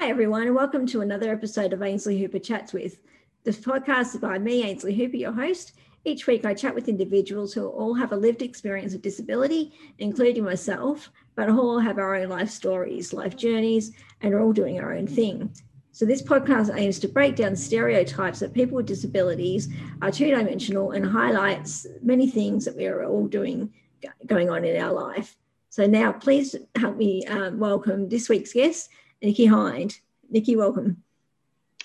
Hi, everyone, and welcome to another episode of Ainsley Hooper Chats With. This podcast is by me, Ainsley Hooper, your host. Each week, I chat with individuals who all have a lived experience of disability, including myself, but all have our own life stories, life journeys, and are all doing our own thing. So, this podcast aims to break down stereotypes that people with disabilities are two dimensional and highlights many things that we are all doing going on in our life. So, now please help me um, welcome this week's guest, Nikki Hind. Nikki, welcome.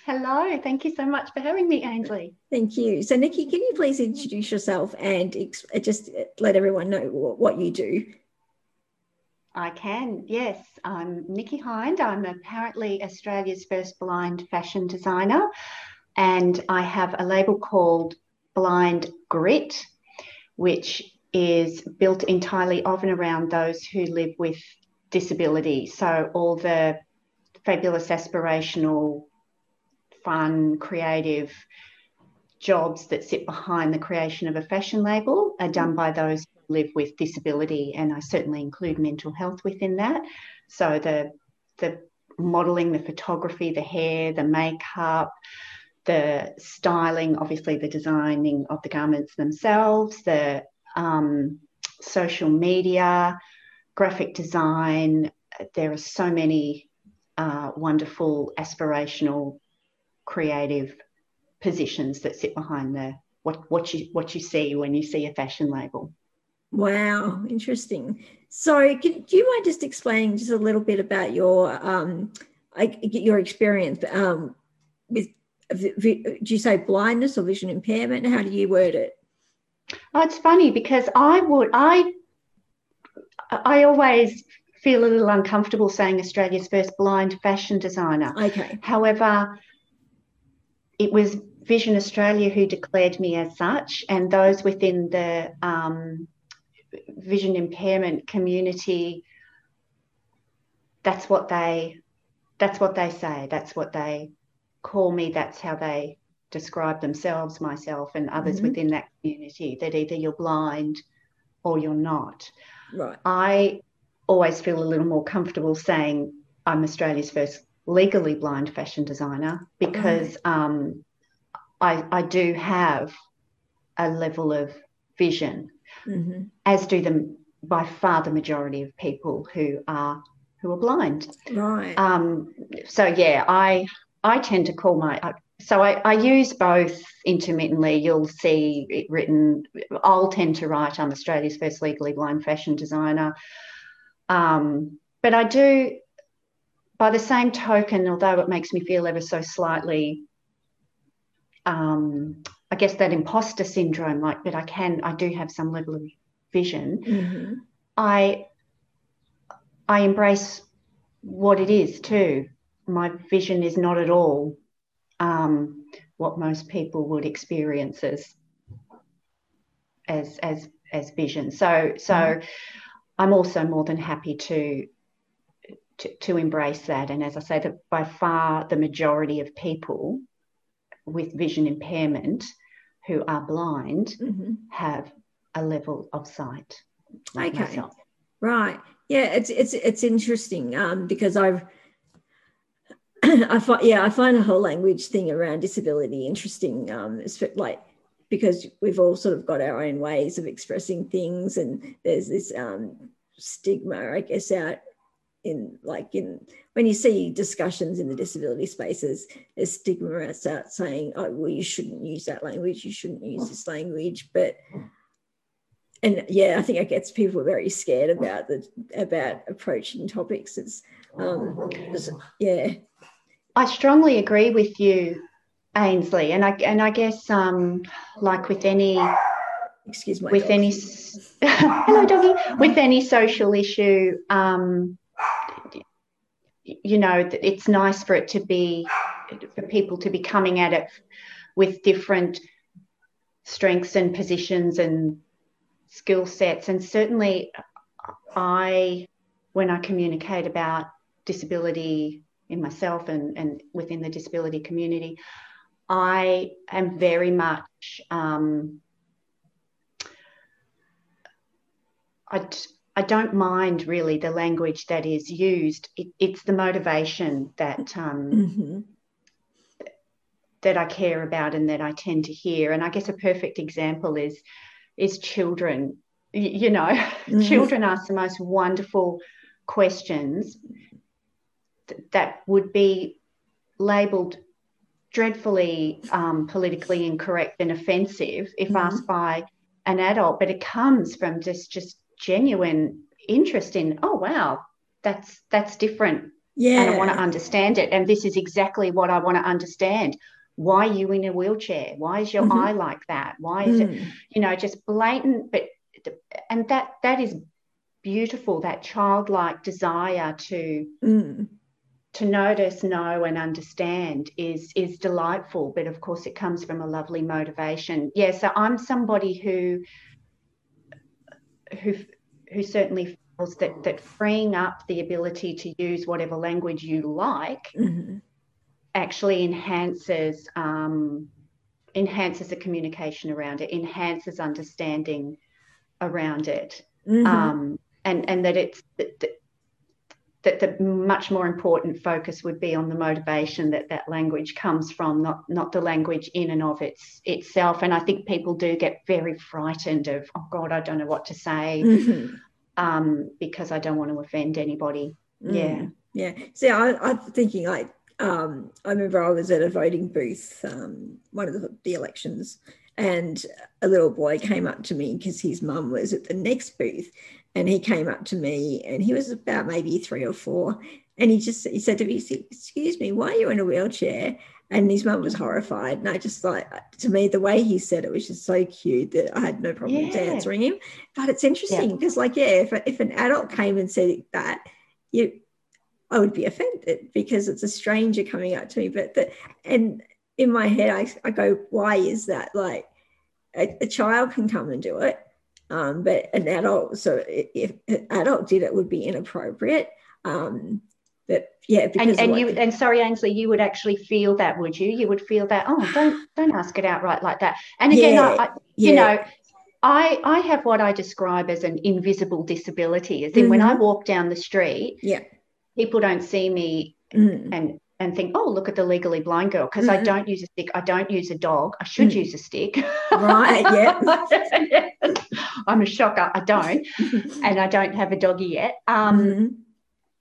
Hello, thank you so much for having me, Ainsley. Thank you. So, Nikki, can you please introduce yourself and ex- uh, just let everyone know what you do? I can, yes. I'm Nikki Hind. I'm apparently Australia's first blind fashion designer, and I have a label called Blind Grit, which is built entirely of and around those who live with disability. So, all the fabulous aspirational fun, creative jobs that sit behind the creation of a fashion label are done by those who live with disability, and I certainly include mental health within that. So the the modeling, the photography, the hair, the makeup, the styling, obviously the designing of the garments themselves, the um, social media, graphic design. There are so many uh, wonderful aspirational creative positions that sit behind the what what you what you see when you see a fashion label. Wow, interesting. So, can, do you mind just explaining just a little bit about your um, I, your experience um, with? Do you say blindness or vision impairment? How do you word it? Oh, it's funny because I would I I always feel a little uncomfortable saying Australia's first blind fashion designer. Okay. However, it was Vision Australia who declared me as such, and those within the um, vision impairment community. That's what they. That's what they say. That's what they call me. That's how they describe themselves, myself, and others mm-hmm. within that community. That either you're blind or you're not. Right. I always feel a little more comfortable saying I'm Australia's first legally blind fashion designer because um, I, I do have a level of vision, mm-hmm. as do the by far the majority of people who are who are blind. Right. Um, so yeah, I I tend to call my so I, I use both intermittently. You'll see it written. I'll tend to write. I'm Australia's first legally blind fashion designer. Um, but I do, by the same token, although it makes me feel ever so slightly, um, I guess that imposter syndrome, like, but I can, I do have some level of vision. Mm-hmm. I, I embrace what it is too. My vision is not at all um, what most people would experience as as as as vision. So so. Mm-hmm I'm also more than happy to, to, to embrace that. And as I say, that by far the majority of people with vision impairment who are blind mm-hmm. have a level of sight. Like okay. Myself. Right. Yeah, it's it's it's interesting um, because I've I find yeah I find the whole language thing around disability interesting. Um, like because we've all sort of got our own ways of expressing things and there's this um, stigma i guess out in like in when you see discussions in the disability spaces there's stigma out saying oh well you shouldn't use that language you shouldn't use this language but and yeah i think it gets people very scared about the about approaching topics. It's um it's, yeah. I strongly agree with you Ainsley, and I and I guess um, like with any excuse me with dog. any hello doggy with any social issue, um, you know, it's nice for it to be for people to be coming at it with different strengths and positions and skill sets, and certainly I when I communicate about disability in myself and, and within the disability community, I am very much, um, I, I don't mind really the language that is used. It, it's the motivation that um, mm-hmm. that I care about and that I tend to hear. And I guess a perfect example is is children. You, know, mm-hmm. children ask the most wonderful questions th- that would be labelled dreadfully um, politically incorrect and offensive if mm-hmm. asked by an adult, but it comes from just just genuine interest in, oh wow, that's that's different. Yeah. And I want to understand it. And this is exactly what I want to understand. Why are you in a wheelchair? Why is your mm-hmm. eye like that? Why is mm. it, you know, just blatant, but and that that is beautiful, that childlike desire to mm. To notice, know, and understand is is delightful. But of course, it comes from a lovely motivation. Yeah. So I'm somebody who who who certainly feels that that freeing up the ability to use whatever language you like mm-hmm. actually enhances um, enhances the communication around it, enhances understanding around it, mm-hmm. um, and and that it's that, that the much more important focus would be on the motivation that that language comes from, not not the language in and of its itself. And I think people do get very frightened of, oh God, I don't know what to say, mm-hmm. um, because I don't want to offend anybody. Mm. Yeah, yeah. See, I, I'm thinking like um, I remember I was at a voting booth, um, one of the, the elections, and a little boy came up to me because his mum was at the next booth and he came up to me and he was about maybe three or four and he just he said to me excuse me why are you in a wheelchair and his mum was horrified and i just like to me the way he said it was just so cute that i had no problem yeah. answering him but it's interesting yeah. because like yeah if, if an adult came and said that you i would be offended because it's a stranger coming up to me but the, and in my head I, I go why is that like a, a child can come and do it um, but an adult, so if an adult did it, would be inappropriate. Um, but yeah, and, and you and sorry, Ainsley, you would actually feel that, would you? You would feel that. Oh, don't don't ask it outright like that. And again, yeah, I, I, you know, I I have what I describe as an invisible disability. As in, mm-hmm. when I walk down the street, yeah, people don't see me mm. and and think, oh, look at the legally blind girl, because mm-hmm. I don't use a stick, I don't use a dog. I should mm. use a stick. Right. Yeah. I'm a shocker. I don't, and I don't have a doggy yet. Um, mm-hmm.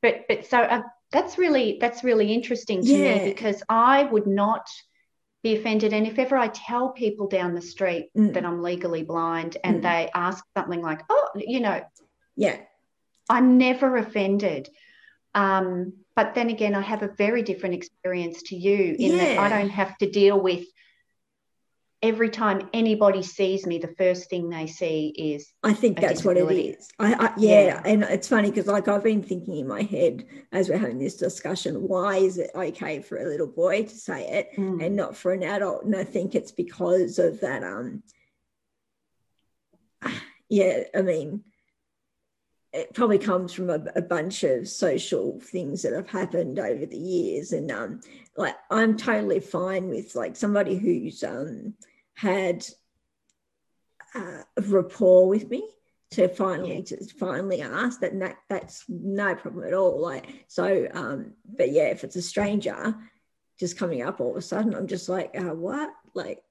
But but so uh, that's really that's really interesting to yeah. me because I would not be offended. And if ever I tell people down the street mm. that I'm legally blind and mm. they ask something like, oh, you know, yeah, I'm never offended. Um, but then again, I have a very different experience to you in yeah. that I don't have to deal with every time anybody sees me, the first thing they see is. I think that's what it is. I, I yeah. yeah, and it's funny because like I've been thinking in my head as we're having this discussion, why is it okay for a little boy to say it mm. and not for an adult? And I think it's because of that. Um, yeah, I mean it probably comes from a, a, bunch of social things that have happened over the years. And um like i'm totally fine with like somebody who's um had uh, rapport with me to finally yeah. to finally ask that, that that's no problem at all. Like so um but yeah if it's a stranger just coming up all of a sudden i'm just like uh, what? Like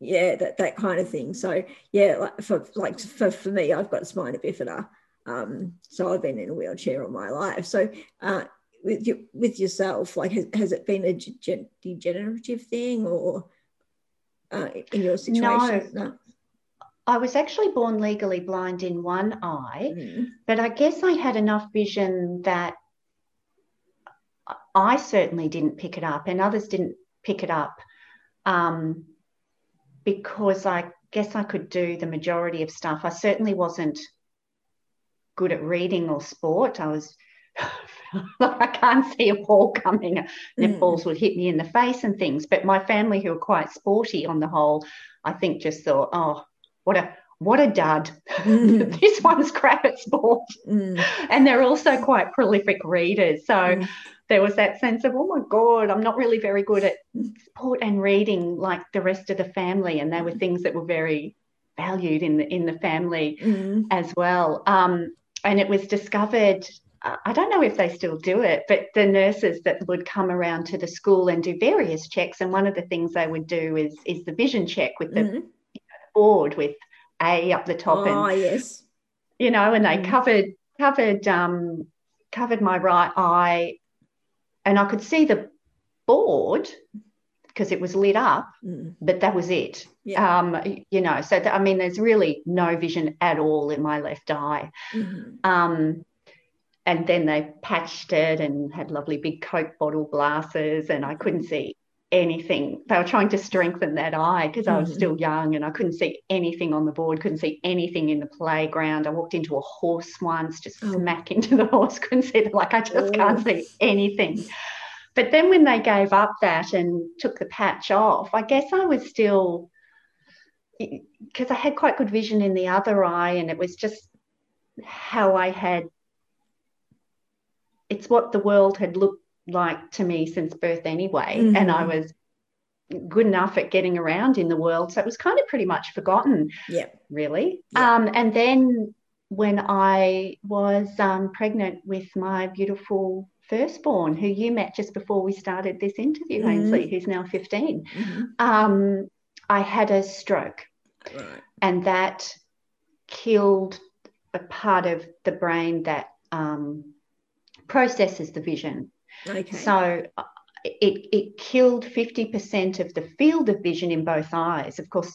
yeah that that kind of thing. So yeah like for like for, for me i've got spina bifida um, so I've been in a wheelchair all my life. So uh, with you, with yourself, like has, has it been a degenerative thing or uh, in your situation? No. no. I was actually born legally blind in one eye, mm. but I guess I had enough vision that I certainly didn't pick it up, and others didn't pick it up um, because I guess I could do the majority of stuff. I certainly wasn't good at reading or sport. I was like, I can't see a ball coming. And mm. balls would hit me in the face and things. But my family, who are quite sporty on the whole, I think just thought, oh, what a what a dud. Mm. this one's crap at sport. Mm. And they're also quite prolific readers. So mm. there was that sense of, oh my God, I'm not really very good at sport and reading like the rest of the family. And they were things that were very valued in the in the family mm. as well. Um, and it was discovered I don't know if they still do it, but the nurses that would come around to the school and do various checks, and one of the things they would do is is the vision check with the mm-hmm. you know, board with A up the top. Oh and, yes. You know, and they mm-hmm. covered covered um covered my right eye, and I could see the board because it was lit up, mm. but that was it. Yeah. Um, you know, so th- I mean, there's really no vision at all in my left eye. Mm-hmm. Um, and then they patched it and had lovely big Coke bottle glasses, and I couldn't see anything. They were trying to strengthen that eye because I was mm-hmm. still young and I couldn't see anything on the board, couldn't see anything in the playground. I walked into a horse once, just oh. smack into the horse, couldn't see it. Like I just oh. can't see anything. But then when they gave up that and took the patch off, I guess I was still because I had quite good vision in the other eye, and it was just how I had it's what the world had looked like to me since birth anyway. Mm-hmm. And I was good enough at getting around in the world. So it was kind of pretty much forgotten. Yeah. Really. Yeah. Um, and then when I was um, pregnant with my beautiful firstborn, who you met just before we started this interview, mm-hmm. Ainsley, who's now 15, mm-hmm. um, I had a stroke. Right. And that killed a part of the brain that um, processes the vision. Okay. So uh, it, it killed 50% of the field of vision in both eyes. Of course,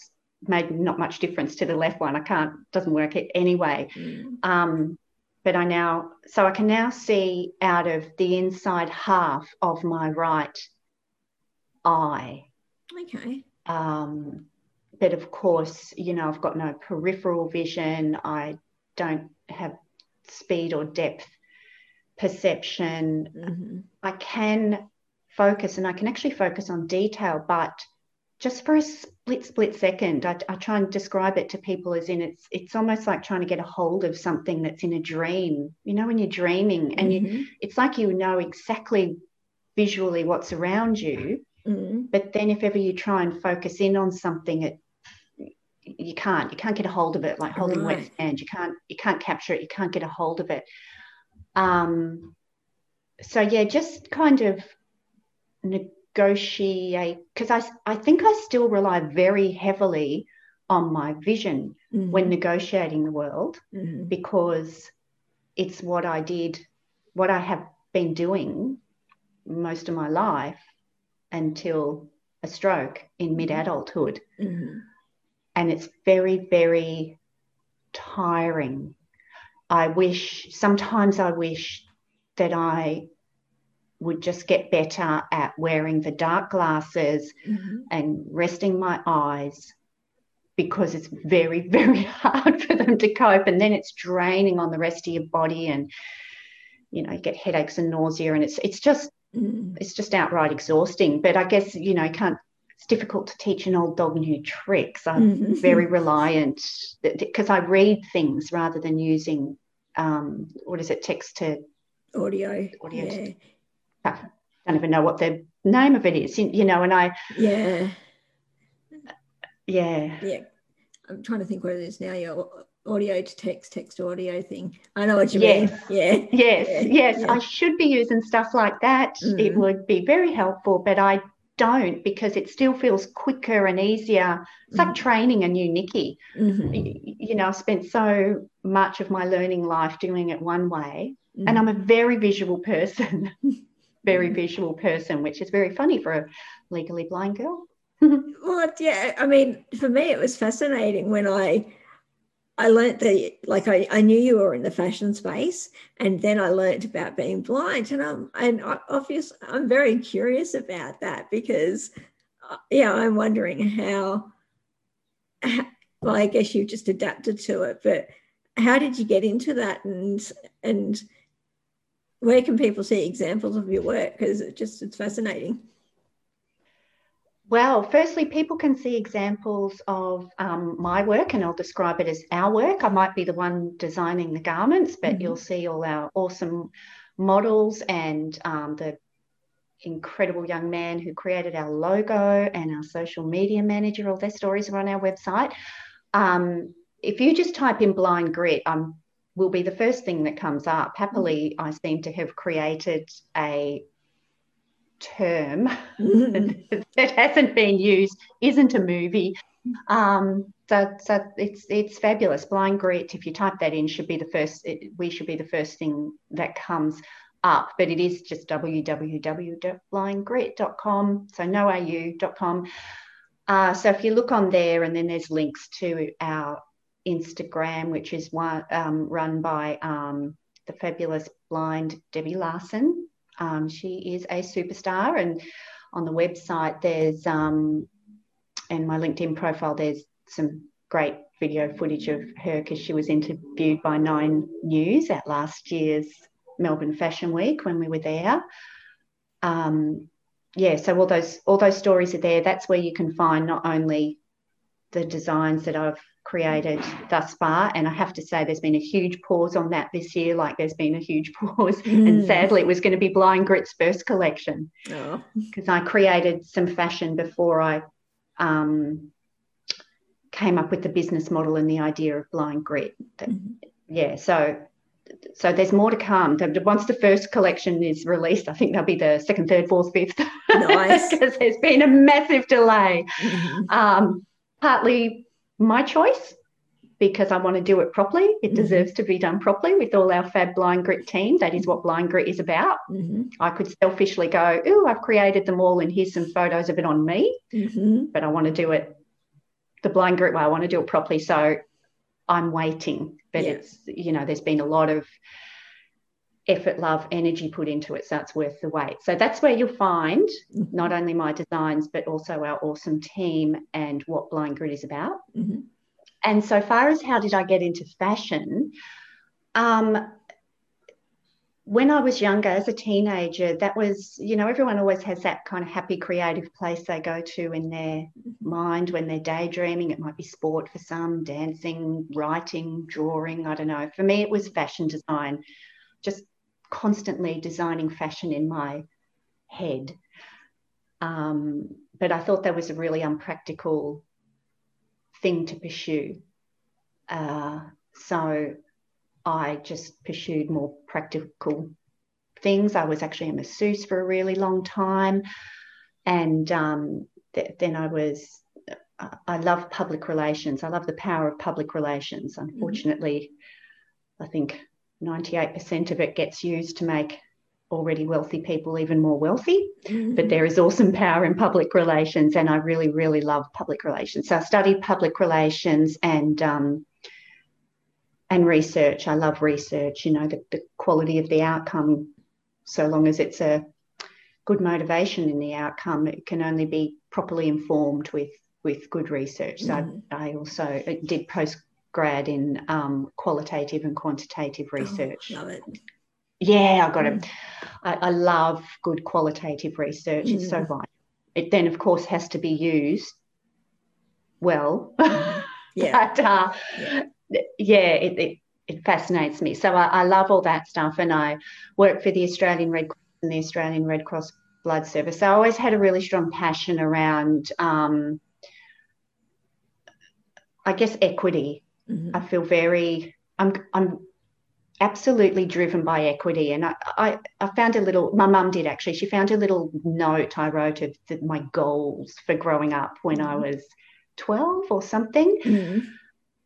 made not much difference to the left one. I can't, doesn't work it anyway. Mm. Um, but I now, so I can now see out of the inside half of my right eye. Okay. Um, but of course, you know, I've got no peripheral vision. I don't have speed or depth perception. Mm-hmm. I can focus and I can actually focus on detail, but just for a split split second, I, I, try and describe it to people as in it's it's almost like trying to get a hold of something that's in a dream. You know, when you're dreaming and mm-hmm. you, it's like you know exactly visually what's around you, mm-hmm. but then if ever you try and focus in on something, it you can't you can't get a hold of it like holding right. wet sand. You can't you can't capture it. You can't get a hold of it. Um, so yeah, just kind of negotiate because I I think I still rely very heavily on my vision mm-hmm. when negotiating the world mm-hmm. because it's what I did, what I have been doing most of my life until a stroke in mid adulthood. Mm-hmm. And it's very, very tiring I wish, sometimes I wish that I would just get better at wearing the dark glasses mm-hmm. and resting my eyes because it's very, very hard for them to cope. And then it's draining on the rest of your body and you know, you get headaches and nausea and it's it's just mm. it's just outright exhausting. But I guess, you know, can't it's difficult to teach an old dog new tricks. I'm mm-hmm. very reliant because I read things rather than using um, what is it, text to audio. Audio. Yeah. I don't even know what the name of it is, you know, and I. Yeah. Yeah. Yeah. I'm trying to think what it is now. Your audio to text, text to audio thing. I know what you yes. mean. Yeah. Yes. Yeah. Yes. Yeah. I should be using stuff like that. Mm. It would be very helpful, but I don't because it still feels quicker and easier. It's mm-hmm. like training a new Nikki. Mm-hmm. You, know, I've spent so much of my learning life doing it one way, mm-hmm. and I'm a very visual person, very mm-hmm. visual person, which is very funny for a legally blind girl. well, yeah, I mean, for me, it was fascinating when I I learned that, like, I, I knew you were in the fashion space, and then I learned about being blind, and I'm and obviously I'm very curious about that because, uh, yeah, I'm wondering how, how. Well, I guess you just adapted to it, but how did you get into that, and and where can people see examples of your work? Because it just it's fascinating. Well, firstly, people can see examples of um, my work, and I'll describe it as our work. I might be the one designing the garments, but mm-hmm. you'll see all our awesome models and um, the incredible young man who created our logo and our social media manager. All their stories are on our website. Um, if you just type in blind grit, I'm will be the first thing that comes up. Happily, I seem to have created a term mm-hmm. that hasn't been used, isn't a movie. Um, so, so it's it's fabulous. Blind grit. If you type that in, should be the first. It, we should be the first thing that comes up. But it is just www.blindgrit.com. So noau.com. Uh, so if you look on there, and then there's links to our Instagram, which is one um, run by um, the fabulous blind Debbie Larson. Um, she is a superstar, and on the website there's um, and my LinkedIn profile there's some great video footage of her because she was interviewed by Nine News at last year's Melbourne Fashion Week when we were there. Um, yeah, so all those all those stories are there. That's where you can find not only the designs that I've created thus far. And I have to say, there's been a huge pause on that this year. Like there's been a huge pause. Mm. And sadly, it was going to be Blind Grit's first collection because oh. I created some fashion before I um, came up with the business model and the idea of Blind Grit. mm-hmm. Yeah, so so there's more to come. Once the first collection is released, I think there'll be the second, third, fourth, fifth. Nice, because there's been a massive delay. Mm-hmm. Um, partly my choice because I want to do it properly. It mm-hmm. deserves to be done properly with all our Fab Blind Grit team. That is what Blind Grit is about. Mm-hmm. I could selfishly go, oh, I've created them all and here's some photos of it on me. Mm-hmm. But I want to do it the Blind Grit way. I want to do it properly. So I'm waiting. But yeah. it's, you know, there's been a lot of effort, love, energy put into it. So it's worth the wait. So that's where you'll find mm-hmm. not only my designs, but also our awesome team and what Blind Grit is about. Mm-hmm. And so far as how did I get into fashion, um, when I was younger, as a teenager, that was, you know, everyone always has that kind of happy, creative place they go to in their mind when they're daydreaming. It might be sport for some, dancing, writing, drawing. I don't know. For me, it was fashion design, just constantly designing fashion in my head. Um, but I thought that was a really unpractical thing to pursue. Uh, so I just pursued more practical things. I was actually a masseuse for a really long time. And um, th- then I was, I love public relations. I love the power of public relations. Mm-hmm. Unfortunately, mm-hmm. I think 98% of it gets used to make already wealthy people even more wealthy. Mm-hmm. But there is awesome power in public relations, and I really, really love public relations. So I studied public relations and um, and research. I love research. You know, the, the quality of the outcome, so long as it's a good motivation in the outcome, it can only be properly informed with with good research. So mm-hmm. I, I also did post grad in um, qualitative and quantitative oh, research. Oh, love it. Yeah, I got mm. it. I, I, love good qualitative research. Mm. It's so. Mm. It then, of course, has to be used well. Mm. Yeah. but uh, yeah, yeah it, it, it, fascinates me. So I, I, love all that stuff. And I work for the Australian Red Cross and the Australian Red Cross Blood Service. So I always had a really strong passion around, um, I guess, equity Mm-hmm. I feel very, I'm, I'm absolutely driven by equity. And I, I, I found a little, my mum did actually, she found a little note I wrote of the, my goals for growing up when mm-hmm. I was 12 or something. Mm-hmm.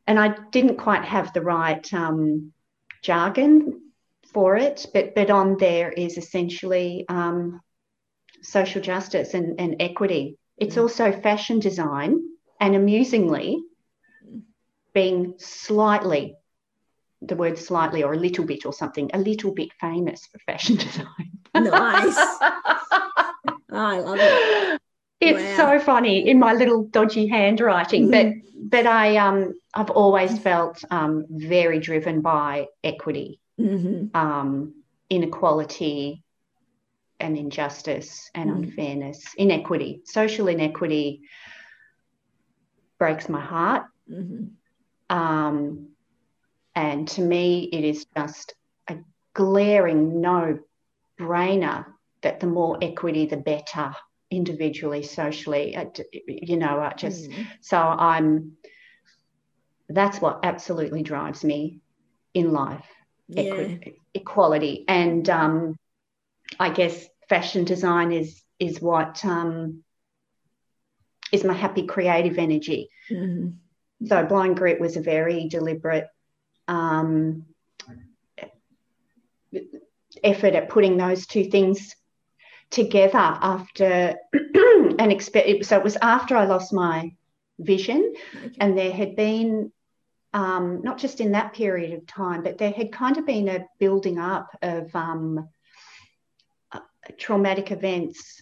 And I didn't quite have the right um, jargon for it, but, but on there is essentially um, social justice and, and equity. It's mm-hmm. also fashion design. And amusingly, being slightly, the word slightly or a little bit or something, a little bit famous for fashion design. nice. I love it. It's wow. so funny in my little dodgy handwriting, mm-hmm. but but I um I've always felt um, very driven by equity, mm-hmm. um, inequality, and injustice and mm-hmm. unfairness, inequity, social inequity breaks my heart. Um, and to me, it is just a glaring no brainer that the more equity, the better individually, socially. You know, I just, mm. so I'm, that's what absolutely drives me. in life, Yeah. equi- equality, and um, I guess fashion design is is what um, is my happy creative energy. Mhm. So blind grit was a very deliberate um, effort at putting those two things together after an expect. So it was after I lost my vision, Okay. and there had been um, not just in that period of time, but there had kind of been a building up of um, uh, traumatic events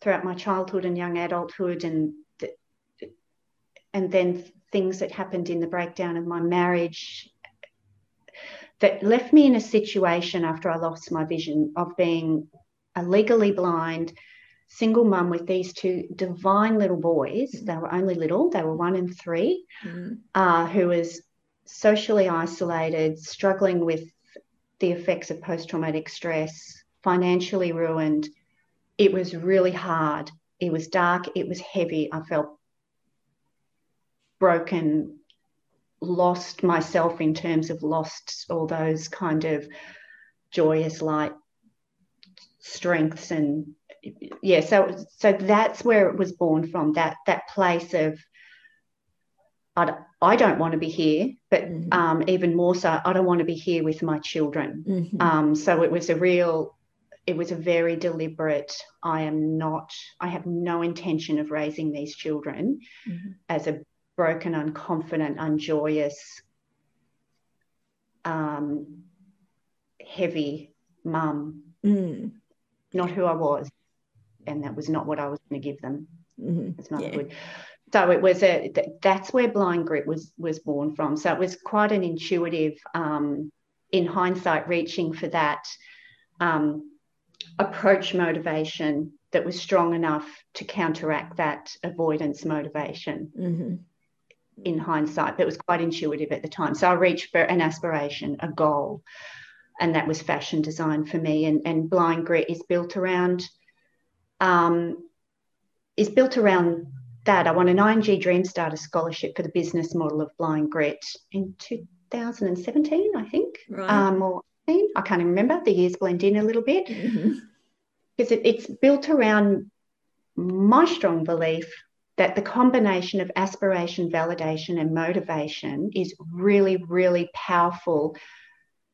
throughout my childhood and young adulthood, and and then things that happened in the breakdown of my marriage that left me in a situation after I lost my vision of being a legally blind single mum with these two divine little boys. They were only little, they were one and three, Mhm. uh, who was socially isolated, struggling with the effects of post traumatic stress, financially ruined. It was really hard. It was dark, it was heavy. I felt broken, lost myself in terms of lost all those kind of joyous light strengths and yeah so so that's where it was born from that that place of I don't, I don't want to be here but Mhm. um, even more so I don't want to be here with my children Mhm. um, so it was a real it was a very deliberate I am not I have no intention of raising these children Mhm. as a broken, unconfident, unjoyous, um, heavy mum, Mm. not who I was. And that was not what I was going to give them Mhm. as motherhood. Yeah. So it was a that's where blind grit was was born from. So it was quite an intuitive, um, in hindsight, reaching for that um, approach motivation that was strong enough to counteract that avoidance motivation. Mhm. In hindsight, but it was quite intuitive at the time. So I reached for an aspiration, a goal, and that was fashion design for me. And, and Blind Grit is built around um, is built around that. I won an ING Dream Starter scholarship for the business model of Blind Grit in 2017, I think, Right. um, or 18. I can't even remember. The years blend in a little bit Mhm. because it, it's built around my strong belief that the combination of aspiration, validation, and motivation is really, really powerful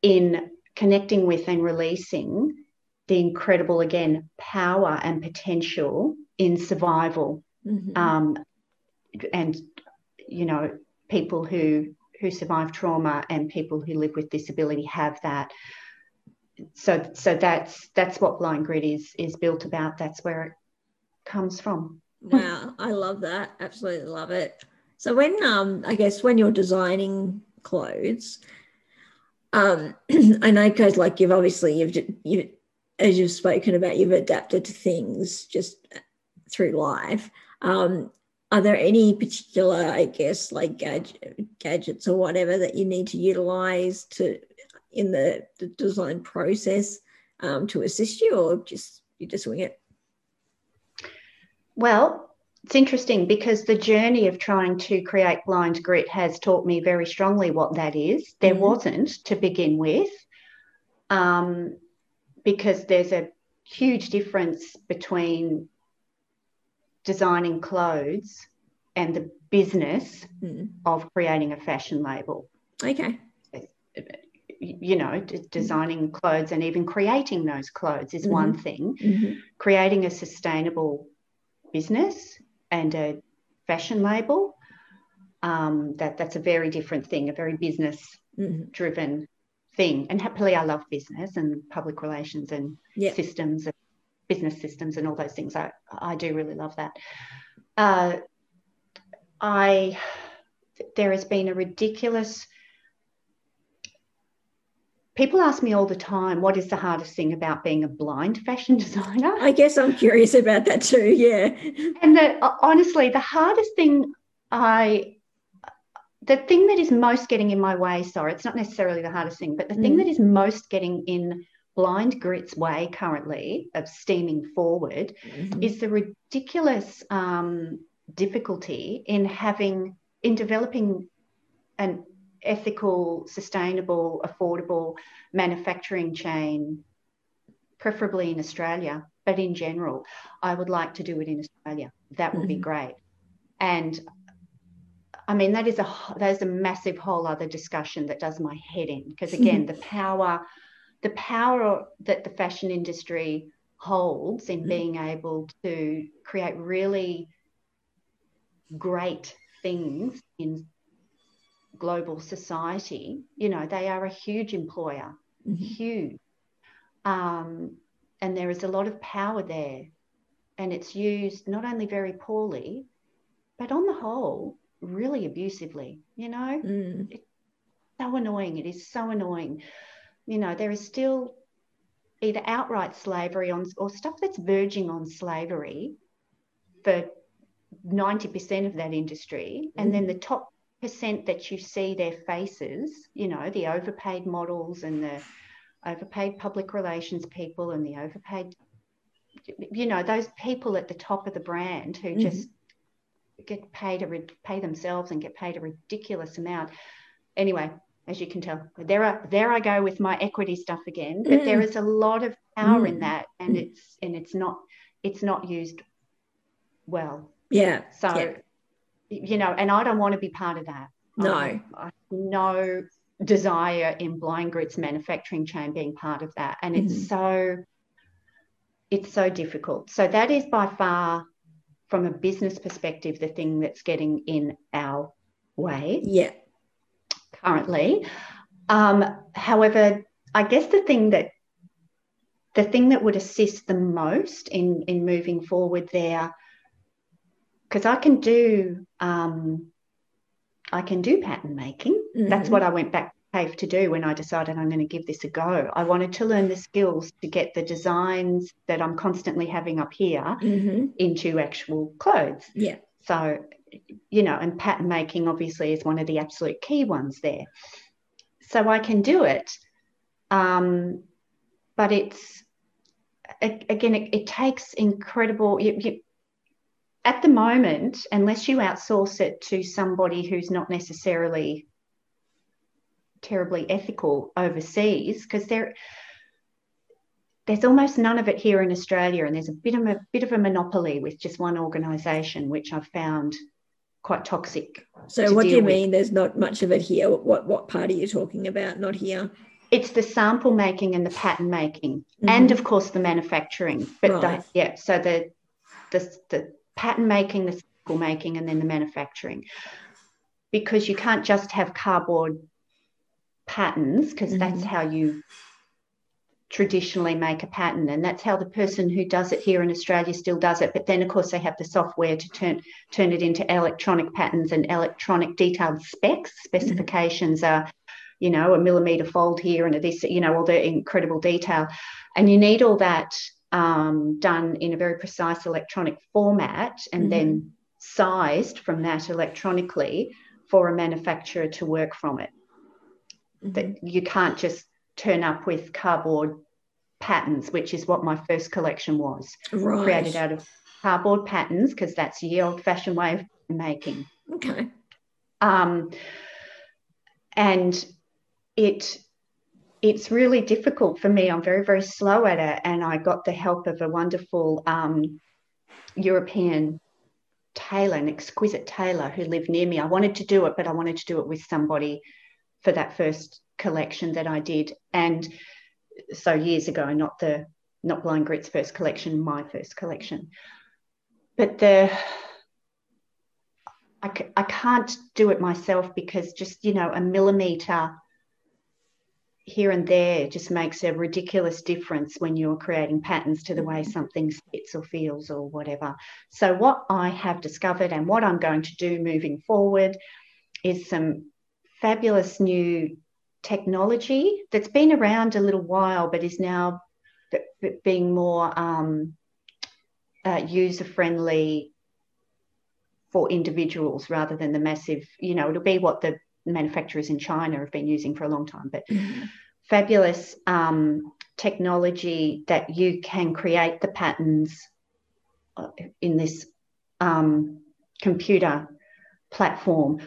in connecting with and releasing the incredible, again, power and potential in survival. Mhm. Um, and, you know, people who who survive trauma and people who live with disability have that. So, so that's that's what Blind grit is is built about. That's where it comes from. Wow, I love that. Absolutely love it. So when um I guess when you're designing clothes, um I know because like you've obviously you've you as you've spoken about you've adapted to things just through life. Um are there any particular, I guess, like gadget, gadgets or whatever that you need to utilize to in the, the design process um, to assist you, or just you just wing it? Well, it's interesting because the journey of trying to create blind grit has taught me very strongly what that is. There Mhm. wasn't to begin with, um, because there's a huge difference between designing clothes and the business Mm. of creating a fashion label. Okay. You know, d- designing clothes and even creating those clothes is one thing. Mhm. creating a sustainable business and a fashion label um, that that's a very different thing a very business Mhm. driven thing and happily i love business and public relations and Yeah. systems and business systems and all those things i i do really love that uh, i there has been a ridiculous people ask me all the time what is the hardest thing about being a blind fashion designer I guess I'm curious about that too. Yeah. and the, uh, honestly, the hardest thing I, the thing that is most getting in my way, sorry, it's not necessarily the hardest thing, but the thing Mm. that is most getting in blind grit's way currently of steaming forward Mhm. is the ridiculous um, difficulty in having, in developing an ethical, sustainable, affordable manufacturing chain, preferably in Australia, but in general, I would like to do it in Australia. That would mm-hmm. be great. And I mean, that is a that is a massive whole other discussion that does my head in because again, the power, the power that the fashion industry holds in mm-hmm. being able to create really great things in global society, you know, they are a huge employer, mm-hmm. huge. Um, and there is a lot of power there. And it's used not only very poorly, but on the whole, really abusively, you know? Mm. It's so annoying. It is so annoying. You know, there is still either outright slavery on or stuff that's verging on slavery for 90% of that industry. Mm. And then the top percent that you see their faces, you know, the overpaid models and the overpaid public relations people and the overpaid, you know, those people at the top of the brand who mm-hmm. just get paid a pay themselves and get paid a ridiculous amount. Anyway, as you can tell, there are there I go with my equity stuff again. But mm. there is a lot of power mm. in that, and mm. it's and it's not it's not used well. Yeah. So, yeah. You know, and I don't want to be part of that. No. I, I no desire in blind grits manufacturing chain being part of that, and it's mm. so it's so difficult. So that is by far from a business perspective, the thing that's getting in our way. Yeah. Currently. Um, however, I guess the thing that the thing that would assist the most in in moving forward there, because I can do um, I can do pattern making. Mm-hmm. That's what I went back cave to do when I decided I'm going to give this a go. I wanted to learn the skills to get the designs that I'm constantly having up here mm-hmm. into actual clothes. Yeah. So, you know, and pattern making obviously is one of the absolute key ones there. So I can do it. Um, but it's, again, it, it takes incredible. You, you, at the moment, unless you outsource it to somebody who's not necessarily terribly ethical overseas because there there's almost none of it here in Australia, and there's a bit of a bit of a monopoly with just one organisation, which I've found quite toxic. So, what do you with. mean? There's not much of it here. What what part are you talking about? Not here. It's the sample making and the pattern making, mm-hmm. and of course the manufacturing. But right. the, yeah, so the the the pattern making, the sample making, and then the manufacturing, because you can't just have cardboard patterns because mm-hmm. that's how you traditionally make a pattern and that's how the person who does it here in Australia still does it but then of course they have the software to turn turn it into electronic patterns and electronic detailed specs mm-hmm. specifications mm-hmm. are you know a millimeter fold here and a this you know all the incredible detail and you need all that um, done in a very precise electronic format and mm-hmm. then sized from that electronically for a manufacturer to work from it that mm-hmm. you can't just turn up with cardboard patterns, which is what my first collection was. Right. Created out of cardboard patterns because that's the old fashioned way of making. Okay. Um, and it it's really difficult for me. I'm very, very slow at it. And I got the help of a wonderful um, European tailor, an exquisite tailor who lived near me. I wanted to do it, but I wanted to do it with somebody for that first collection that I did. And so years ago, not the not Blind Grit's first collection, my first collection. But the I, I can't do it myself because just you know a millimeter here and there just makes a ridiculous difference when you're creating patterns to the way something sits or feels or whatever. So, what I have discovered and what I'm going to do moving forward is some fabulous new technology that's been around a little while but is now being more um, uh, user friendly for individuals rather than the massive, you know, it'll be what the manufacturers in China have been using for a long time, but mm-hmm. fabulous um, technology that you can create the patterns uh, in this um, computer platform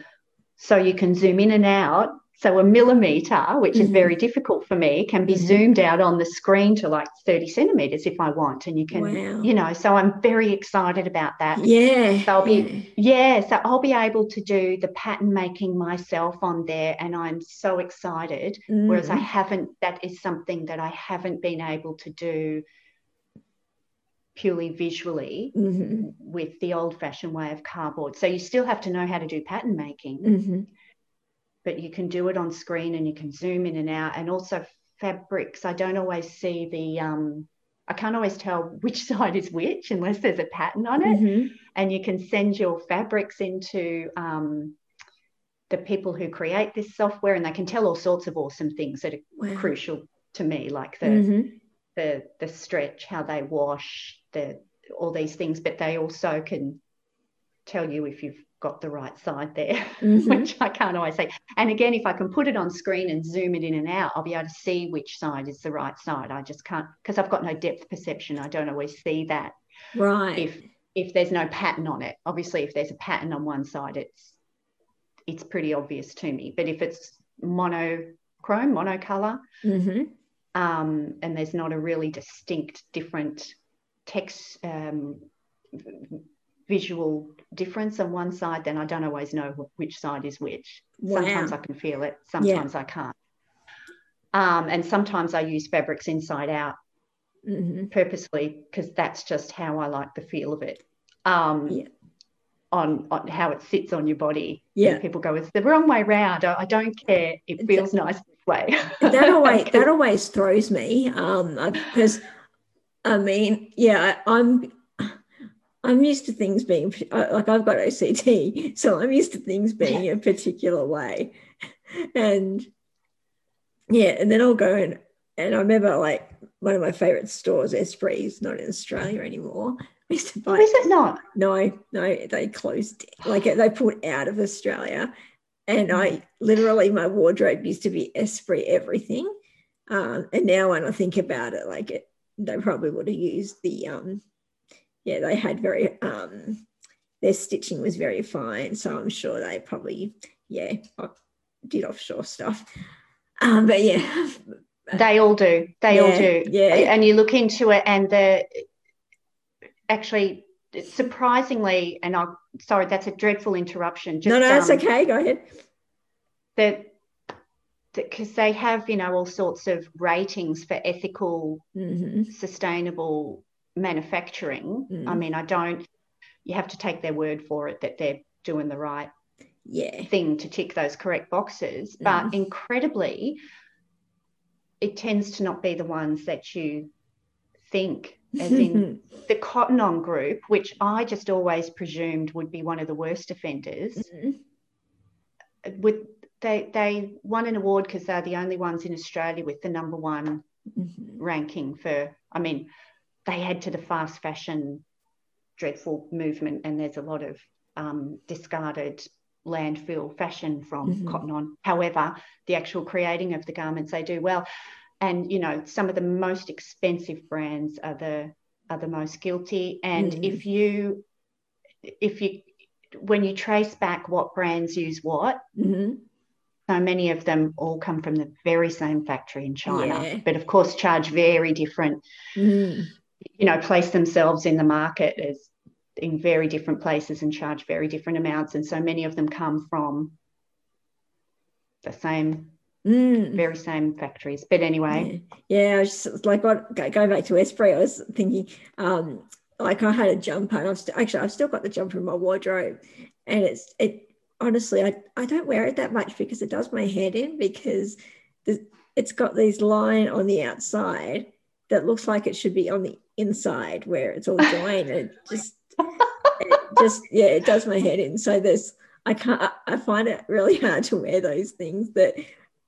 so you can zoom in and out So a millimeter, which mm-hmm. is very difficult for me, can be mm-hmm. zoomed out on the screen to like 30 centimeters if I want. And you can, wow. you know, so I'm very excited about that. Yeah. So I'll be, yeah. yeah. So I'll be able to do the pattern making myself on there. And I'm so excited. Mm-hmm. Whereas I haven't, that is something that I haven't been able to do purely visually mm-hmm. with the old fashioned way of cardboard. So you still have to know how to do pattern making mm-hmm but you can do it on screen and you can zoom in and out. And also fabrics, I don't always see the, um, I can't always tell which side is which unless there's a pattern on it. Mm-hmm. And you can send your fabrics into um, the people who create this software and they can tell all sorts of awesome things that are wow. crucial to me, like the, mm-hmm. the, the stretch, how they wash, the, all these things, but they also can tell you if you've got the right side there, mm-hmm. which I can't always see. And again, if I can put it on screen and zoom it in and out, I'll be able to see which side is the right side. I just can't because I've got no depth perception. I don't always see that. Right. If if there's no pattern on it, obviously, if there's a pattern on one side, it's it's pretty obvious to me. But if it's monochrome, monocolor, mm-hmm. um, and there's not a really distinct different text um, visual difference on one side, then I don't always know which side is which. Wow. Sometimes I can feel it, sometimes yeah. I can't. Um, and sometimes I use fabrics inside out mm-hmm. purposely because that's just how I like the feel of it. Um, yeah. on, on how it sits on your body. Yeah. And people go, it's the wrong way round. I, I don't care. It feels that, nice this way. that always that always throws me. Um, because I mean, yeah, I'm I'm used to things being like I've got OCD, so I'm used to things being a particular way. And yeah, and then I'll go and and I remember like one of my favorite stores, Esprit, is not in Australia anymore. I used to buy. Is it not? No, no, they closed. Like they put out of Australia, and I literally my wardrobe used to be Esprit everything. Um, and now when I think about it, like it, they probably would have used the um yeah, they had very um, their stitching was very fine. So I'm sure they probably yeah did offshore stuff. Um, but yeah, they all do. They yeah, all do. Yeah, and you look into it, and the actually surprisingly, and I sorry, that's a dreadful interruption. Just, no, no, it's um, okay. Go ahead. That because they have you know all sorts of ratings for ethical mm-hmm. sustainable manufacturing. Mm. I mean, I don't, you have to take their word for it that they're doing the right yeah. thing to tick those correct boxes. But mm. incredibly, it tends to not be the ones that you think, as in the Cotton On group, which I just always presumed would be one of the worst offenders. Mm-hmm. With they they won an award because they're the only ones in Australia with the number one mm-hmm. ranking for. I mean, they add to the fast fashion dreadful movement, and there's a lot of um, discarded landfill fashion from mm-hmm. Cotton On. However, the actual creating of the garments they do well, and you know some of the most expensive brands are the are the most guilty. And mm-hmm. if you if you when you trace back what brands use what, mm-hmm. so many of them all come from the very same factory in China, yeah. but of course charge very different mm you know, place themselves in the market as in very different places and charge very different amounts. And so many of them come from the same, mm. very same factories. But anyway. Yeah, yeah I was just like what, going back to Esprit, I was thinking, um, like I had a jumper and I've st- actually I've still got the jumper in my wardrobe and it's it honestly I, I don't wear it that much because it does my head in because it's got these line on the outside that looks like it should be on the inside where it's all joined. it just, it just, yeah, it does my head in. So there's, I can't, I find it really hard to wear those things that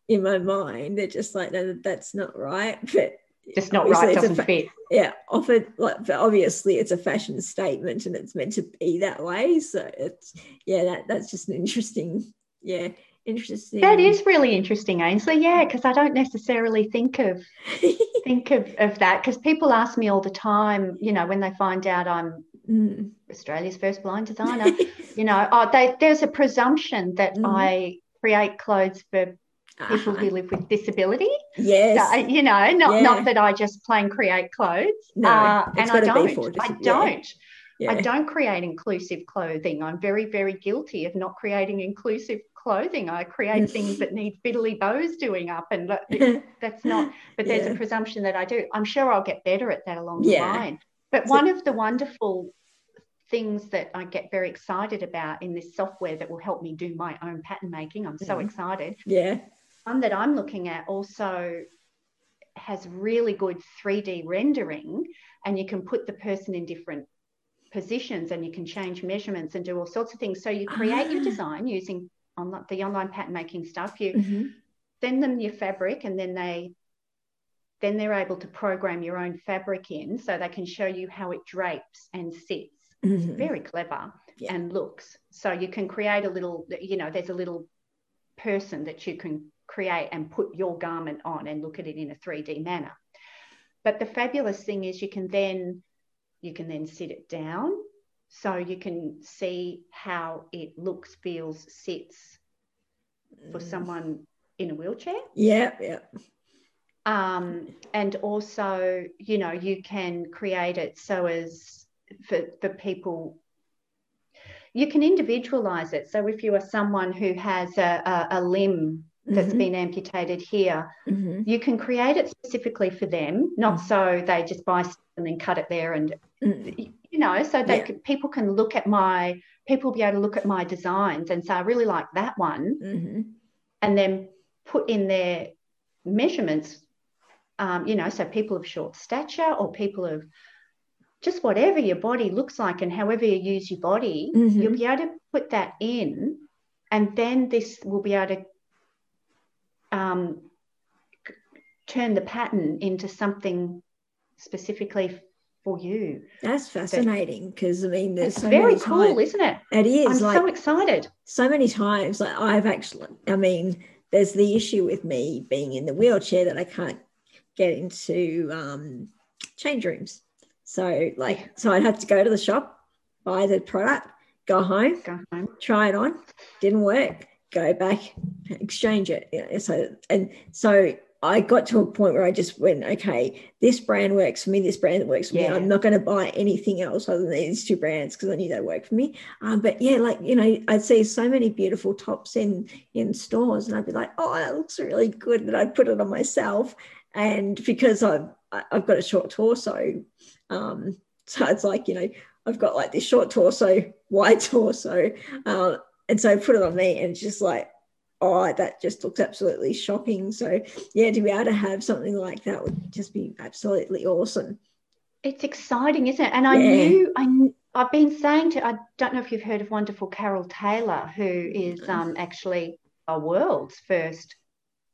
in my mind, they're just like, no, that's not right. But just not right, doesn't fa- fit. Yeah, often, like, obviously it's a fashion statement and it's meant to be that way. So it's, yeah, that that's just an interesting, yeah, interesting. That is really interesting, Ainsley. Yeah, because I don't necessarily think of think of, of that because people ask me all the time, you know, when they find out I'm mm. Australia's first blind designer, you know, oh, they, there's a presumption that mm. I create clothes for people Uh-huh. who live with disability. Yes. So, you know, not Yeah. not that I just plain create clothes. No, uh, it's and I don't. I don't. yeah. I don't create inclusive clothing. I'm very, very guilty of not creating inclusive clothing. I create things that need fiddly bows doing up, and that- that's not. But there's Yeah. a presumption that I do. I'm sure I'll get better at that along Yeah. the line. But So- one of the wonderful things that I get very excited about in this software that will help me do my own pattern making, I'm so Mhm. excited. yeah. One that I'm looking at also has really good 3D rendering, and you can put the person in different positions and you can change measurements and do all sorts of things. So you create your Ah. design using on the online pattern making stuff. You Mhm. send them your fabric and then they then they're able to program your own fabric in so they can show you how it drapes and sits Mhm. very clever Yeah. and looks so you can create a little you know there's a little person that you can create and put your garment on and look at it in a 3d manner but the fabulous thing is you can then you can then sit it down so you can see how it looks feels sits for Mm. someone in a wheelchair Yeah, yeah. um, and also you know you can create it so as for, for people you can individualize it so if you are someone who has a, a, a limb that's Mhm. been amputated here Mhm. you can create it specifically for them not Mhm. so they just buy something and cut it there and Mm. You know so they Yeah. people can look at my people be able to look at my designs and say i really like that one Mhm. and then put in their measurements, um, you know, so people of short stature or people of just whatever your body looks like and however you use your body, Mhm. you'll be able to put that in, and then this will be able to um, turn the pattern into something specifically for you. That's fascinating because I mean, there's It's so very cool, times. isn't it? It is I'm like so excited. so many times like I've actually I mean there's the issue with me being in the wheelchair that I can't get into um change rooms so like so I'd have to go to the shop buy the product go home Go home. try it on didn't work go back exchange it you know, so and so I got to a point where I just went, okay, this brand works for me, this brand works for me. I'm not going to buy anything else other than these two brands because I knew they work for me. Um, but yeah, like you know, I'd see so many beautiful tops in in stores, and I'd be like, oh, that looks really good, That I'd put it on myself. And because I've I've got a short torso, um, so it's like you know, I've got like this short torso, wide torso, uh, and so I put it on me, and it's just like, oh, that just looks absolutely shocking. So yeah, to be able to have something like that would just be absolutely awesome. It's exciting, isn't it? And I Yeah. knew I kn- I've been saying to I don't know if you've heard of wonderful Carol Taylor, who is um, actually a world's first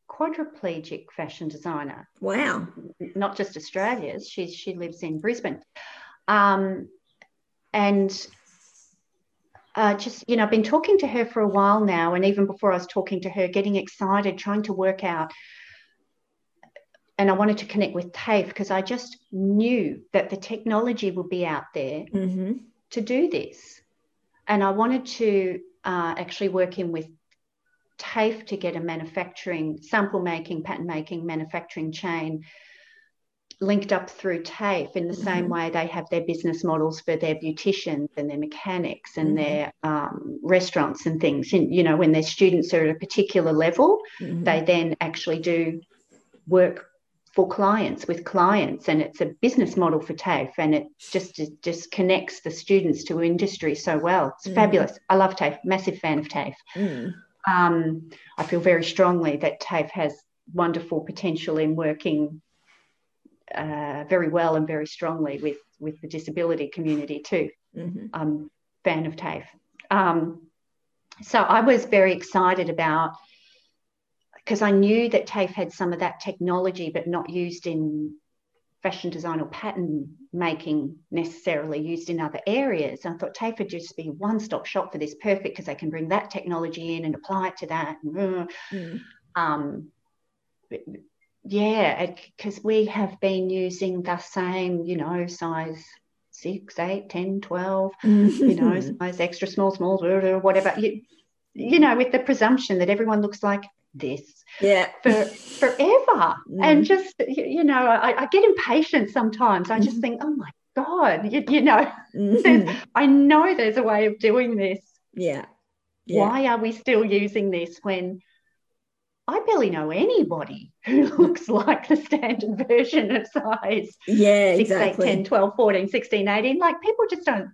quadriplegic fashion designer, Wow. not just Australia's. She's she lives in Brisbane, um, and uh, just you know, I've been talking to her for a while now, and even before I was talking to her, getting excited, trying to work out. And I wanted to connect with TAFE because I just knew that the technology would be out there hmm to do this. And I wanted to uh, actually work in with TAFE to get a manufacturing, sample making, pattern making, manufacturing chain linked up through TAFE in the same Mhm. way they have their business models for their beauticians and their mechanics and Mhm. their um, restaurants and things. And, you know, when their students are at a particular level, Mhm. they then actually do work for clients with clients and it's a business model for TAFE and it just it just connects the students to industry so well. It's Mhm. fabulous. I love TAFE, massive fan of TAFE. Mm. Um, I feel very strongly that TAFE has wonderful potential in working uh, very well and very strongly with, with the disability community too. Mhm. I'm a fan of TAFE. Um, so I was very excited about because I knew that TAFE had some of that technology, but not used in fashion design or pattern making necessarily used in other areas. And I thought TAFE would just be one stop shop for this, perfect because they can bring that technology in and apply it to that. Mm. um, yeah, because we have been using the same, you know, size six, eight, 10, 12, you know, size extra small, small, whatever, you, you know, with the presumption that everyone looks like this. yeah for forever mm. and just you know I, I, get impatient sometimes i just mm. think oh my god you, you know mm. i know there's a way of doing this yeah. yeah why are we still using this when I barely know anybody who looks like the standard version of size yeah, 6, exactly. 8, 10, 12, 14, 16, 18. Like people just don't,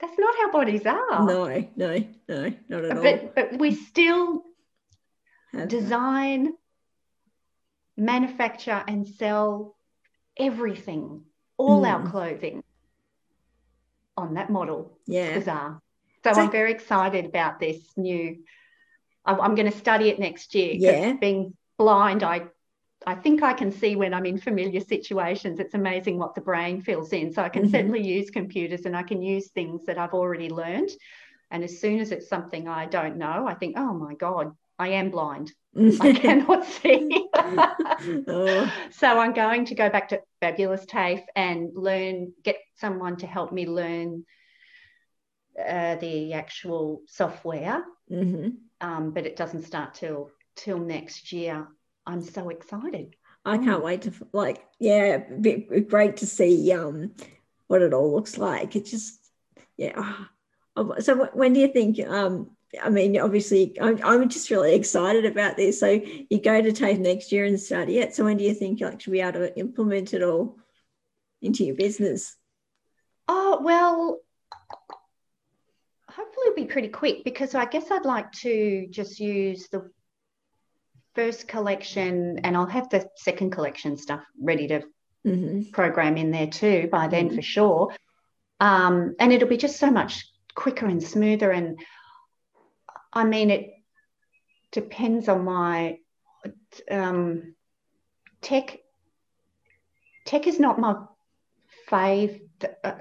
that's not how bodies are. No, no, no, not at but, all. But we still design, manufacture, and sell everything, all mm. our clothing on that model. Yeah. It's bizarre. So, so I'm very excited about this new. I'm going to study it next year. Yeah. Being blind, I I think I can see when I'm in familiar situations. It's amazing what the brain fills in. So I can mm-hmm. certainly use computers and I can use things that I've already learned. And as soon as it's something I don't know, I think, oh my God, I am blind. I cannot see. oh. So I'm going to go back to Fabulous TAFE and learn, get someone to help me learn uh, the actual software. Mm-hmm. Um, but it doesn't start till till next year. I'm so excited. I can't wait to like, yeah, be great to see um what it all looks like. It just, yeah. Oh, so when do you think um I mean, obviously, I'm, I'm just really excited about this. So you go to TAFE next year and study it. So when do you think you'll actually be able to implement it all into your business? Oh, well, hopefully it'll be pretty quick because I guess I'd like to just use the first collection and I'll have the second collection stuff ready to mm-hmm. program in there too by then mm-hmm. for sure. Um, and it'll be just so much quicker and smoother and I mean, it depends on my um, tech. Tech is not my fave.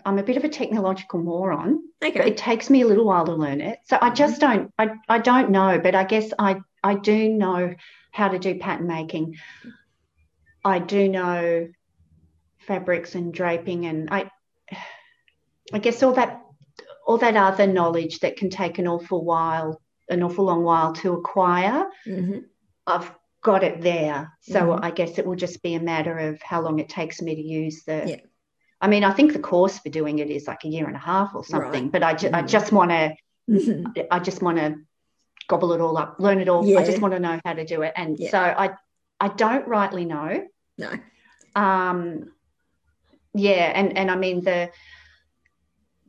I'm a bit of a technological moron. Okay. It takes me a little while to learn it, so I just mm-hmm. don't. I, I don't know, but I guess I I do know how to do pattern making. I do know fabrics and draping, and I I guess all that all that other knowledge that can take an awful while an awful long while to acquire. Mm-hmm. I've got it there. So mm-hmm. I guess it will just be a matter of how long it takes me to use the. Yeah. I mean, I think the course for doing it is like a year and a half or something, right. but I, ju- mm-hmm. I just want to, mm-hmm. I just want to gobble it all up, learn it all. Yeah. I just want to know how to do it. And yeah. so I, I don't rightly know. No. Um, yeah. And, and I mean, the,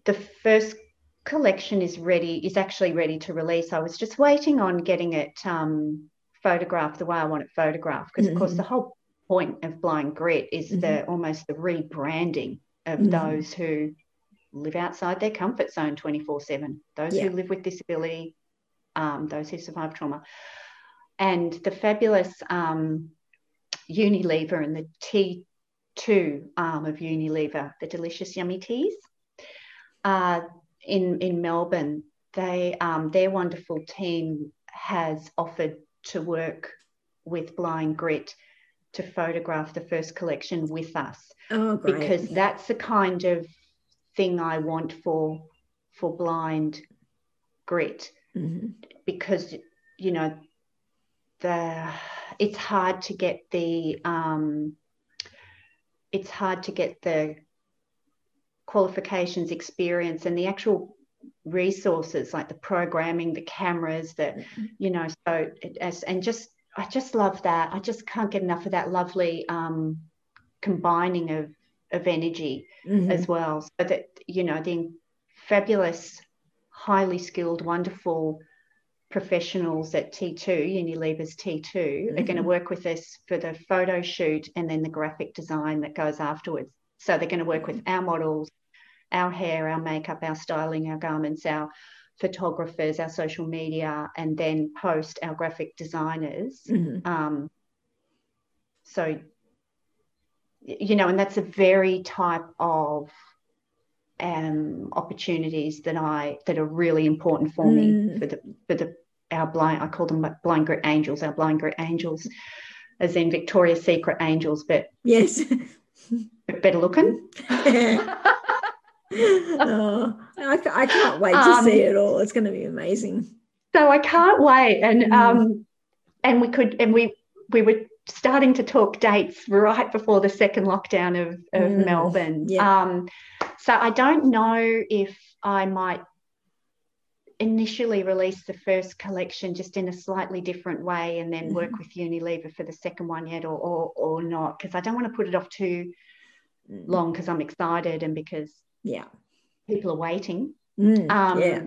the first collection is ready, is actually ready to release. I was just waiting on getting it um, photographed the way I want it photographed. Because, mm-hmm. of course, the whole point of Blind Grit is mm-hmm. the almost the rebranding of mm-hmm. those who live outside their comfort zone 24 7, those yeah. who live with disability, um, those who survive trauma. And the fabulous um, Unilever and the T2 arm of Unilever, the delicious yummy teas, uh, in in Melbourne, they um, their wonderful team has offered to work with Blind Grit to photograph the first collection with us. Oh. Because that's the kind of thing I want for for Blind Grit. Mm-hmm. Because you know the it's hard to get the um, it's hard to get the qualifications, experience, and the actual resources like the programming, the cameras, that mm-hmm. you know. So as and just I just love that. I just can't get enough of that lovely um, combining of of energy mm-hmm. as well. So that you know the fabulous, highly skilled, wonderful professionals at T2, Unilever's T2, mm-hmm. are going to work with us for the photo shoot and then the graphic design that goes afterwards. So they're going to work with our models, our hair, our makeup, our styling, our garments, our photographers, our social media, and then post our graphic designers. Mm-hmm. Um, so, you know, and that's a very type of um, opportunities that I that are really important for mm. me for the for the our blind I call them blind grit angels, our blind grit angels, as in Victoria's Secret angels, but yes, better looking. oh, I, I, can't wait to um, see it all. It's going to be amazing. So I can't wait, and mm. um, and we could, and we we were starting to talk dates right before the second lockdown of, of mm, Melbourne. Yeah. Um, so I don't know if I might initially release the first collection just in a slightly different way and then mm-hmm. work with Unilever for the second one yet or or, or not because I don't want to put it off too mm. long because I'm excited and because yeah people are waiting. Mm, um, yeah.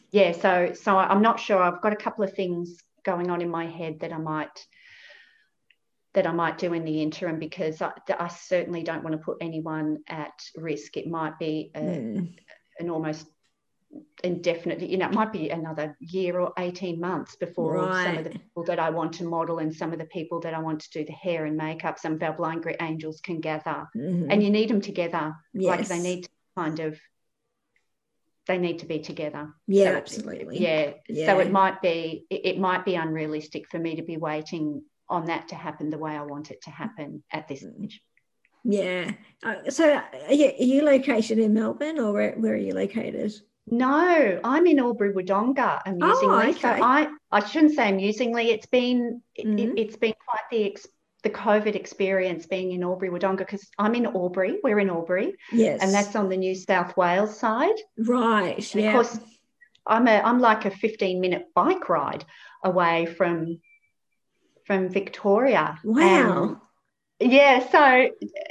yeah, so so I'm not sure. I've got a couple of things going on in my head that I might that I might do in the interim because I, I certainly don't want to put anyone at risk. It might be a, mm. an almost indefinite, you know, it might be another year or 18 months before right. some of the people that I want to model and some of the people that I want to do the hair and makeup, some of our blind grit angels can gather. Mm-hmm. And you need them together. Yes. Like they need to kind of they need to be together. Yeah, so absolutely. Yeah. yeah. So it might be it, it, might be unrealistic for me to be waiting on that to happen the way I want it to happen at this mm. stage. Yeah. Uh, so are you, are you, located in Melbourne or where, where are you located? No, I'm in Albury Wodonga amusingly. Oh, okay. So I, I shouldn't say amusingly, it's been mm-hmm. it, has been quite the the COVID experience being in Albury Wodonga because I'm in Albury, we're in Albury. Yes. And that's on the New South Wales side. Right. And yeah. Of course, I'm a I'm like a 15 minute bike ride away from from Victoria. Wow. And, yeah. So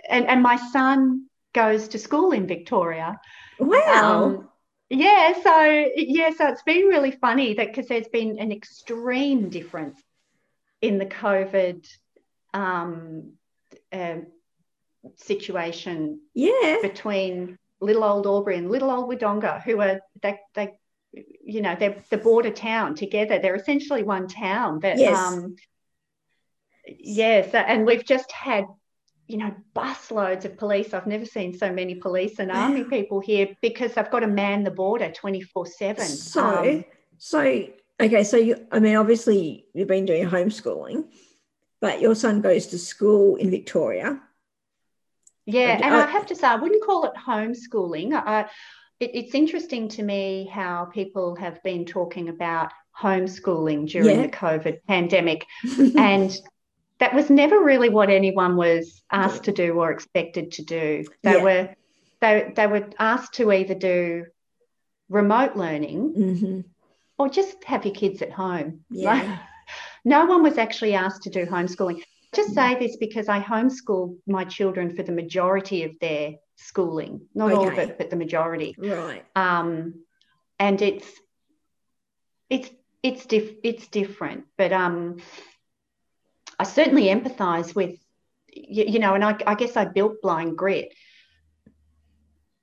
and, and my son goes to school in Victoria. Wow. Um, yeah, so yeah, so it's been really funny that because there's been an extreme difference in the COVID um, uh, situation yeah. between little old Albury and little old Wodonga, who are they they you know they're the border town together. They're essentially one town. But yes. um, yeah, so and we've just had you know busloads of police. I've never seen so many police and army people here because they've got to man the border twenty four seven. So um, so okay, so you I mean obviously you've been doing homeschooling but your son goes to school in Victoria. Yeah, and I, I have to say, I wouldn't call it homeschooling. I, it, it's interesting to me how people have been talking about homeschooling during yeah. the COVID pandemic. and that was never really what anyone was asked to do or expected to do. They yeah. were they, they were asked to either do remote learning mm-hmm. or just have your kids at home. Yeah. Right? No one was actually asked to do homeschooling. Just say this because I homeschooled my children for the majority of their schooling, not okay. all of it, but the majority. Right. Um, and it's it's it's diff- it's different, but um, I certainly empathise with you, you, know, and I, I guess I built Blind Grit.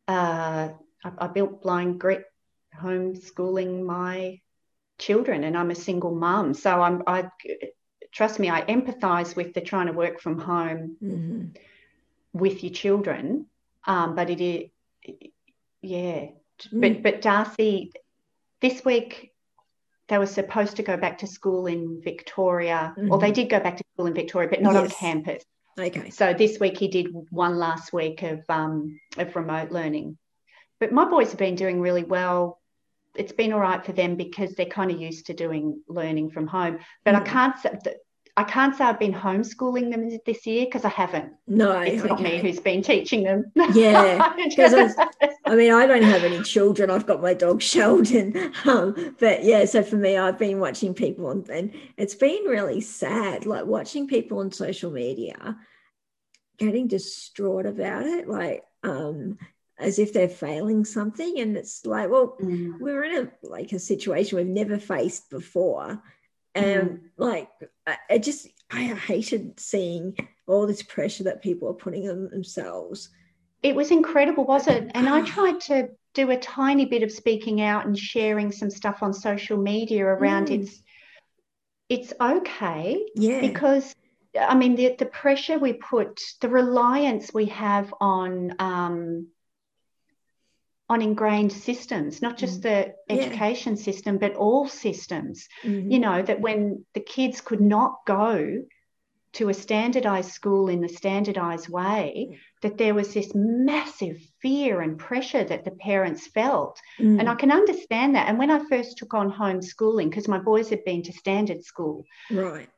Uh, I, I built Blind Grit homeschooling my children and I'm a single mum. So I'm I trust me, I empathize with the trying to work from home mm-hmm. with your children. Um, but it is yeah. Mm. But but Darcy, this week they were supposed to go back to school in Victoria, mm-hmm. or they did go back to school in Victoria, but not yes. on campus. Okay. So this week he did one last week of um, of remote learning. But my boys have been doing really well it's been all right for them because they're kind of used to doing learning from home. But mm. I can't say I can't say I've been homeschooling them this year because I haven't. No, it's okay. not me who's been teaching them. Yeah, because I mean I don't have any children. I've got my dog Sheldon, um, but yeah. So for me, I've been watching people, and, and it's been really sad. Like watching people on social media getting distraught about it. Like um, as if they're failing something and it's like well mm. we're in a like a situation we've never faced before and mm. like I, I, just i hated seeing all this pressure that people are putting on themselves it was incredible wasn't it and i tried to do a tiny bit of speaking out and sharing some stuff on social media around mm. it's it's okay yeah because I mean, the, the pressure we put, the reliance we have on um, on ingrained systems, not just mm. the education yeah. system, but all systems. Mm-hmm. You know, that when the kids could not go to a standardized school in the standardized way, mm. that there was this massive fear and pressure that the parents felt. Mm. And I can understand that. And when I first took on homeschooling, because my boys had been to standard school. Right.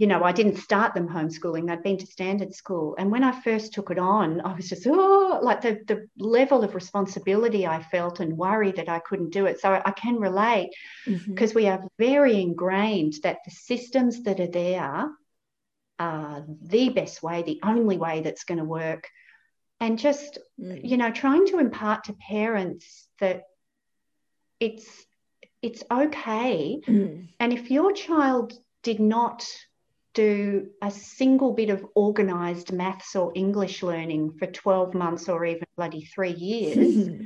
You know, I didn't start them homeschooling. They'd been to standard school. And when I first took it on, I was just, oh, like the, the level of responsibility I felt and worry that I couldn't do it. So I, I can relate because mm-hmm. we are very ingrained that the systems that are there are the best way, the only way that's going to work. And just, mm. you know, trying to impart to parents that it's it's okay. Mm. And if your child did not do a single bit of organized maths or English learning for 12 months or even bloody three years,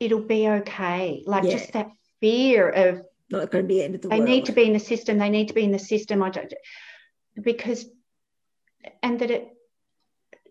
it'll be okay. Like yeah. just that fear of not going to be the end of the they world. need to be in the system, they need to be in the system. I don't because and that it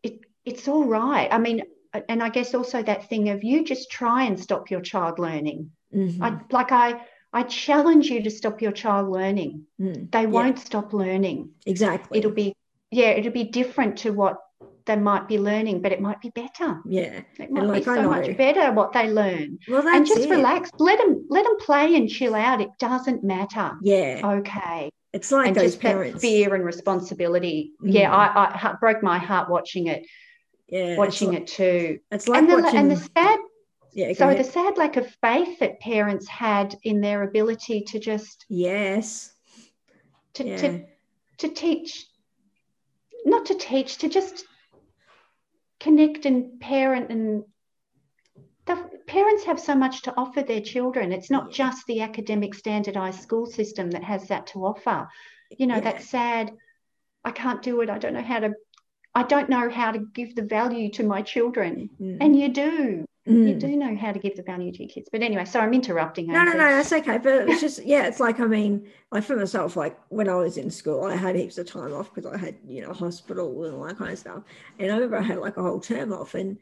it it's all right. I mean, and I guess also that thing of you just try and stop your child learning. Mm-hmm. I like I I challenge you to stop your child learning. Mm, they won't yeah. stop learning. Exactly. It'll be, yeah, it'll be different to what they might be learning, but it might be better. Yeah. It might like, be so much better what they learn. Well, that's and just it. relax. Let them let them play and chill out. It doesn't matter. Yeah. Okay. It's like and those parents. fear and responsibility. Mm. Yeah, I, I broke my heart watching it. Yeah. Watching it too. It's like and the, watching... and the sad yeah, so ahead. the sad lack of faith that parents had in their ability to just yes to yeah. to, to teach not to teach to just connect and parent and the parents have so much to offer their children it's not yeah. just the academic standardized school system that has that to offer you know yeah. that's sad i can't do it i don't know how to i don't know how to give the value to my children mm. and you do Mm. You do know how to give the value to your kids. But anyway, so I'm interrupting. No, no, no, that's okay. But it's just, yeah, it's like, I mean, like for myself, like when I was in school, I had heaps of time off because I had, you know, hospital and all that kind of stuff. And I remember I had like a whole term off and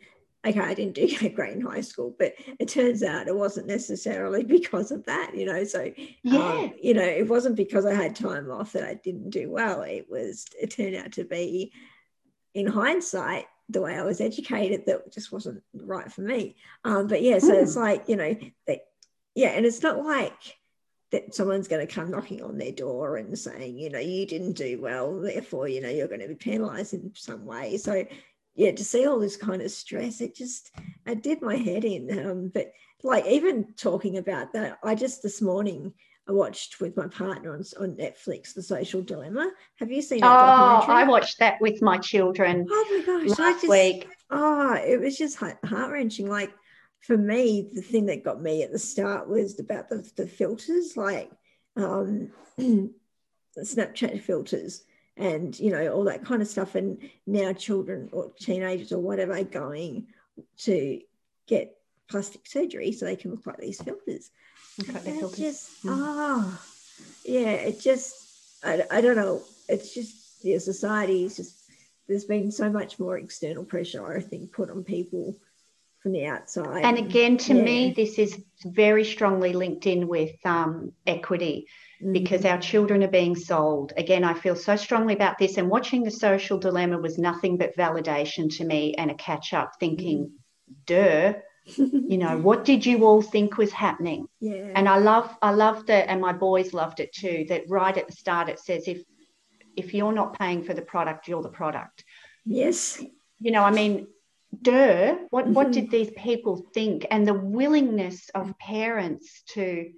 okay, I didn't do great in high school, but it turns out it wasn't necessarily because of that, you know. So, yeah, um, you know, it wasn't because I had time off that I didn't do well. It was, it turned out to be, in hindsight, the way I was educated that just wasn't right for me. Um, but yeah, so mm. it's hmm. like, you know, that, yeah, and it's not like that someone's going to come knocking on their door and saying, you know, you didn't do well, therefore, you know, you're going to be penalized in some way. So, yeah, to see all this kind of stress, it just, I did my head in. Um, but like even talking about that, I just this morning, I watched with my partner on, on Netflix, The Social Dilemma. Have you seen that? Oh, I watched that with my children. Oh my gosh, last just, week. Oh, it was just heart wrenching. Like for me, the thing that got me at the start was about the, the filters, like um, Snapchat filters and you know all that kind of stuff. And now children or teenagers or whatever are going to get plastic surgery so they can look like these filters. Okay, just oh yeah, it just I, I don't know. It's just yeah, society is just there's been so much more external pressure I think put on people from the outside. And again, to yeah. me, this is very strongly linked in with um, equity mm-hmm. because our children are being sold. Again, I feel so strongly about this. And watching the social dilemma was nothing but validation to me and a catch up thinking, mm-hmm. duh, you know what did you all think was happening? Yeah. And i love i loved it and my boys loved it too that right at the start it says if if you're not paying for the product you're the product. Yes. You know i mean duh what mm-hmm. what did these people think? And the willingness of parents to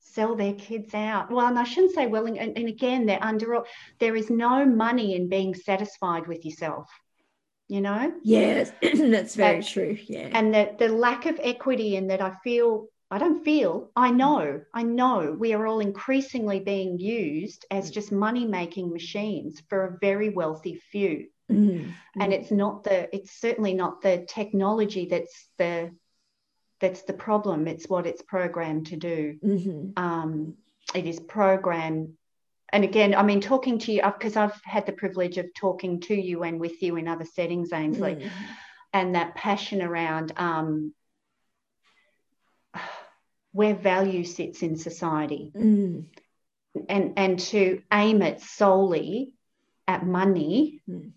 sell their kids out. Well and i shouldn't say willing and, and again they're under there is no money in being satisfied with yourself you know? Yes that's very true yeah. and that the lack of equity in that i feel i don't feel i know i know we are all increasingly being used as just money making machines for a very wealthy few. Mm-hmm. and it's not the it's certainly not the technology that's the that's the problem. It's what it's programmed to do. Mm-hmm. um, it is programmed and again, I mean, talking to you, because I've had the privilege of talking to you and with you in other settings, Ainsley, mm. and that passion around um, where value sits in society, mm. and and to aim it solely at money, mm.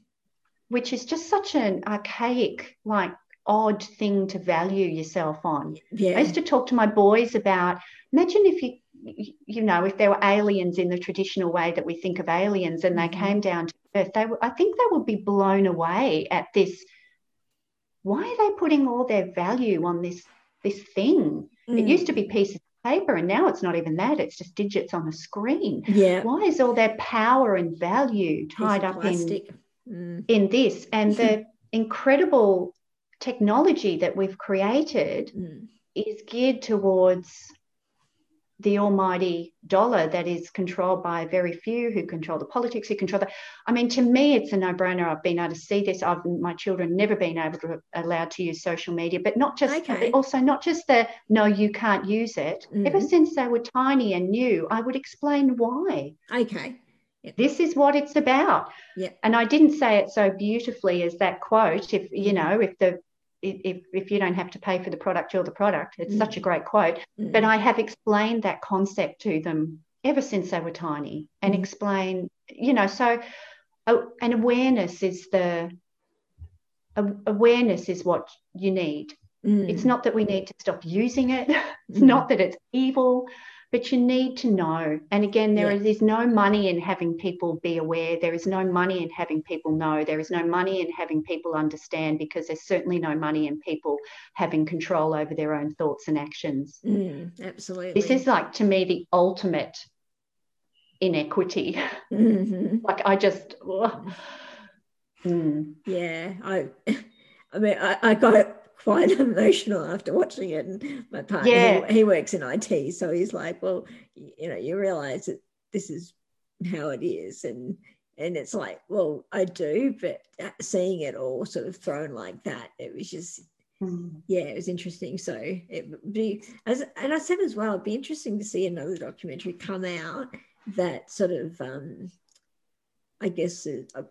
which is just such an archaic, like odd thing to value yourself on. Yeah. I used to talk to my boys about imagine if you you know, if there were aliens in the traditional way that we think of aliens and they mm-hmm. came down to Earth, they I think they would be blown away at this. Why are they putting all their value on this this thing? Mm. It used to be pieces of paper, and now it's not even that. It's just digits on a screen. Yeah. Why is all their power and value tied up in mm. in this? And the incredible technology that we've created mm. is geared towards the almighty dollar that is controlled by very few who control the politics, who control the. I mean, to me, it's a no-brainer. I've been able to see this. I've my children never been able to allowed to use social media, but not just okay. also not just the no, you can't use it. Mm-hmm. Ever since they were tiny and new, I would explain why. Okay. Yep. This is what it's about. Yeah. And I didn't say it so beautifully as that quote. If you know, if the if, if you don't have to pay for the product, you're the product. It's mm. such a mm. great quote. Mm. But I have explained that concept to them ever since they were tiny and mm. explain, you know, so oh, an awareness is the awareness is what you need. Mm. It's not that we need to stop using it. It's mm. not that it's evil but you need to know. And again, there yeah. is no money in having people be aware. There is no money in having people know. There is no money in having people understand because there's certainly no money in people having control over their own thoughts and actions. Mm, absolutely. This is like, to me, the ultimate inequity. Mm-hmm. like, I just. Mm. Yeah, I. I mean, I, I got quite emotional after watching it. And my partner, yeah. he, he, works in IT, so he's like, "Well, you know, you realize that this is how it is," and and it's like, "Well, I do," but seeing it all sort of thrown like that, it was just. Mm. Yeah, it was interesting. So it be as and I said as well, it'd be interesting to see another documentary come out that sort of um I guess uh,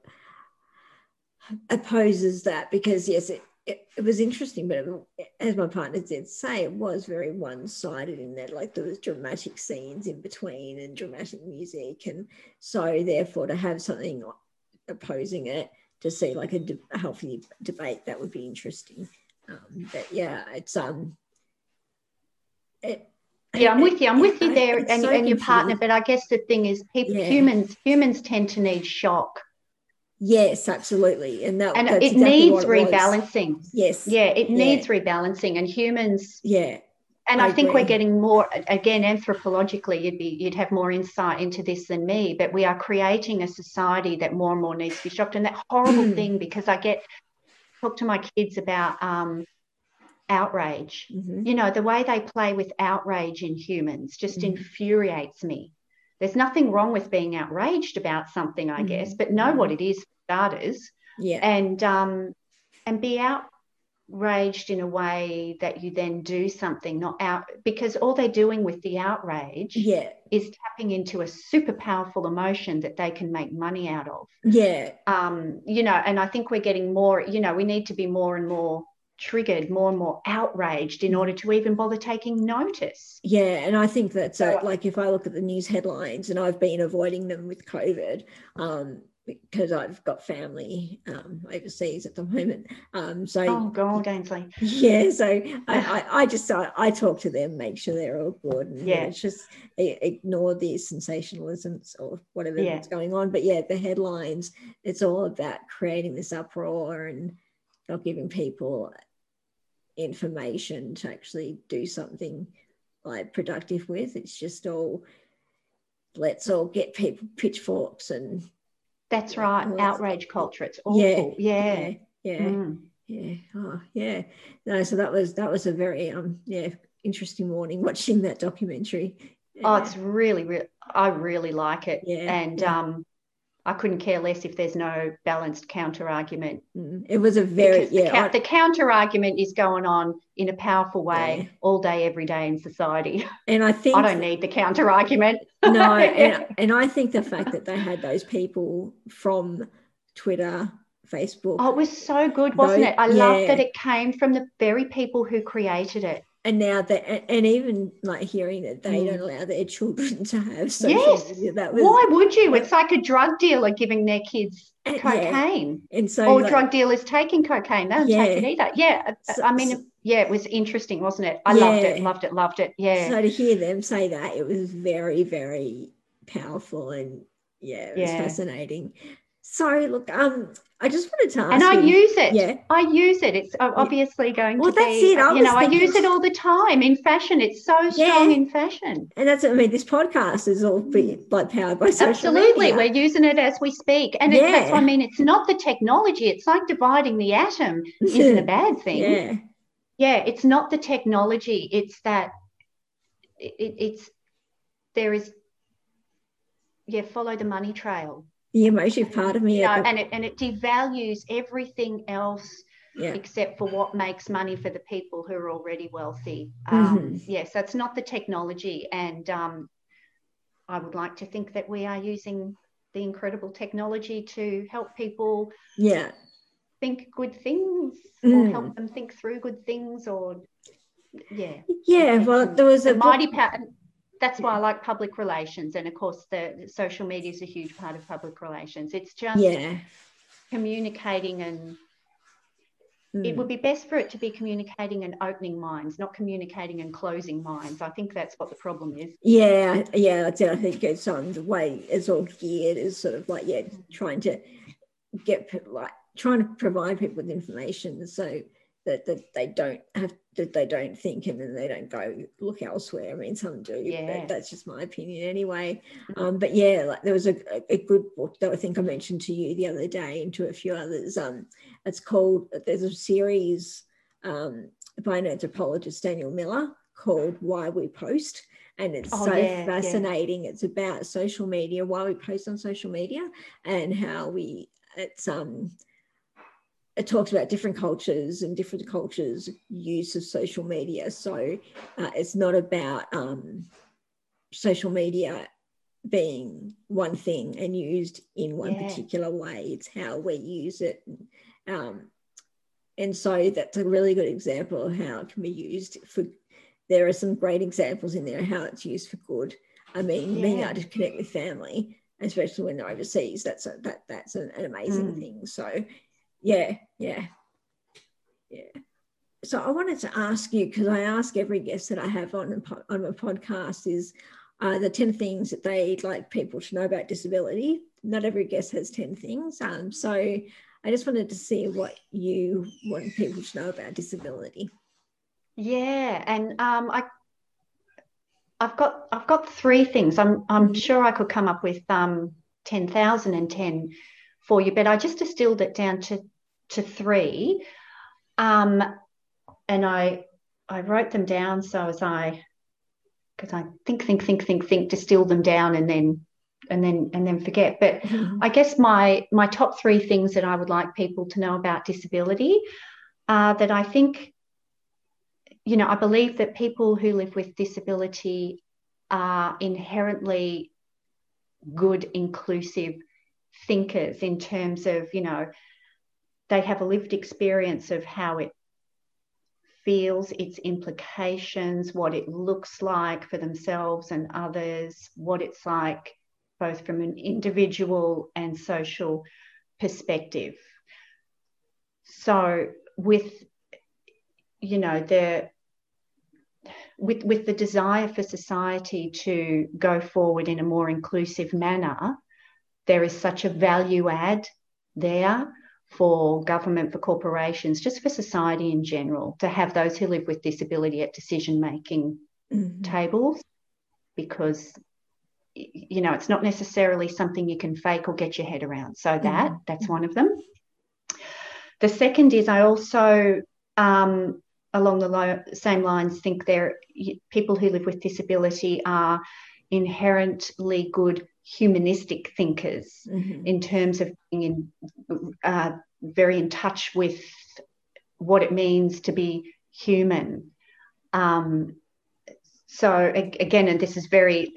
opposes that because yes, it, it, it, was interesting, but it, as my partner did say, it was very one sided in that, like, there was dramatic scenes in between and dramatic music. And so, therefore, to have something opposing it, to see like a, de- a healthy debate, that would be interesting. Um, but yeah, it's, um, it, yeah, I'm with you. I'm with you there, and, so and your partner. But I guess the thing is, people, yeah. humans, humans tend to need shock Yes, absolutely. And that and it exactly needs rebalancing. Yes. Yeah, it yeah. needs rebalancing. And humans Yeah. And I, I think we're getting more again anthropologically you'd be you'd have more insight into this than me, but we are creating a society that more and more needs to be shocked. And that horrible mm. thing because I get talk to my kids about um outrage. Mm-hmm. You know, the way they play with outrage in humans just mm-hmm. infuriates me. There's nothing wrong with being outraged about something, I mm-hmm. guess, but know what it is starters. Yeah. And um and be outraged in a way that you then do something not out because all they're doing with the outrage yeah is tapping into a super powerful emotion that they can make money out of yeah um you know and i think we're getting more you know we need to be more and more triggered more and more outraged in order to even bother taking notice. Yeah, and I think that's so, like if I look at the news headlines, and I've been avoiding them with COVID, um, because I've got family um, overseas at the moment. Um, so oh, go on, Ainsley. Yeah, so I, I, I just I, I, talk to them, make sure they're all good, and yeah, it's just ignore the sensationalisms or whatever yeah. that's going on. But yeah, the headlines, it's all about creating this uproar and not giving people information to actually do something like productive with. It's just all let's all get people pitchforks and that's right. outrage culture it's awful. Yeah. yeah yeah. Mm. yeah. Oh yeah. No so that was that was a very um yeah interesting morning watching that documentary. Yeah. oh it's really really i really like it. Yeah and um I couldn't care less if there's no balanced counter argument. It was a very yeah. The, I, the, counter argument is going on in a powerful way yeah. all day, every day in society. And I think I don't need the counter argument. no, and, and I think the fact that they had those people from Twitter, Facebook. Oh, it was so good, wasn't those, it? I yeah. love that it came from the very people who created it. And now that and even like hearing that they mm. don't allow their children to have social yes. media, that was, why would you it's like a drug dealer giving their kids and, cocaine yeah. and so or like, drug dealers taking cocaine they don't yeah. take it either yeah so, i mean so, yeah it was interesting wasn't it i yeah. loved it loved it loved it yeah so to hear them say that it was very very powerful and yeah it was fascinating so look um I just wanted to ask. You. And I you, use it. Yeah. I use it. It's obviously going well, to that's be, it. I you know, I use it all the time in fashion. It's so strong yeah. in fashion. And that's, what I mean, this podcast is all be like powered by social Absolutely. Media. We're using it as we speak. And yeah. that's what I mean. It's not the technology. It's like dividing the atom isn't a bad thing. Yeah. Yeah. It's not the technology. It's that it, it's, there is, yeah, follow the money trail the emotive part of me. You know, and it and it devalues everything else yeah. except for what makes money for the people who are already wealthy. Um, mm-hmm. Yes, that's not the technology, and um, I would like to think that we are using the incredible technology to help people. Yeah. Think good things, mm. or help them think through good things, or yeah. Yeah. Well, there was a mighty power that's why I like public relations. And of course, the social media is a huge part of public relations. It's just yeah. communicating and mm. it would be best for it to be communicating and opening minds, not communicating and closing minds. I think that's what the problem is. Yeah, yeah, that's it. I think it's on the way it's all geared is sort of like, yeah, trying to get like trying to provide people with information so that, that they don't have that they don't think and then they don't go look elsewhere. I mean, some do, yeah. but that's just my opinion anyway. Mm-hmm. Um, but yeah, like there was a, a good book that I think I mentioned to you the other day and to a few others. Um, it's called there's a series um, by an anthropologist Daniel Miller called Why We Post. And it's oh, so yeah, fascinating. Yeah. It's about social media, why we post on social media, and how we it's um it talks about different cultures and different cultures' use of social media. So uh, it's not about um, social media being one thing and used in one yeah. particular way. It's how we use it. Um, and so that's a really good example of how it can be used for. There are some great examples in there how it's used for good. I mean, yeah. being able to connect with family, especially when they're overseas, that's a, that that's an, an amazing mm. thing. So yeah, yeah, yeah. So I wanted to ask you because I ask every guest that I have on a, on a podcast is uh, the ten things that they'd like people to know about disability. Not every guest has ten things, um, so I just wanted to see what you want people to know about disability. Yeah, and um, I I've got I've got three things. I'm I'm mm-hmm. sure I could come up with um, ten thousand and ten for you, but I just distilled it down to to three. Um, and I I wrote them down so as I because I think, think, think, think, think, distill them down and then and then and then forget. But mm-hmm. I guess my my top three things that I would like people to know about disability are that I think, you know, I believe that people who live with disability are inherently good, inclusive thinkers in terms of, you know, they have a lived experience of how it feels, its implications, what it looks like for themselves and others, what it's like both from an individual and social perspective. So with you know the with with the desire for society to go forward in a more inclusive manner, there is such a value add there for government, for corporations, just for society in general, to have those who live with disability at decision making mm-hmm. tables because you know it's not necessarily something you can fake or get your head around so that mm-hmm. that's one of them the second is i also um, along the lo- same lines think there people who live with disability are inherently good humanistic thinkers mm-hmm. in terms of being in, uh, very in touch with what it means to be human. Um, so again, and this is very,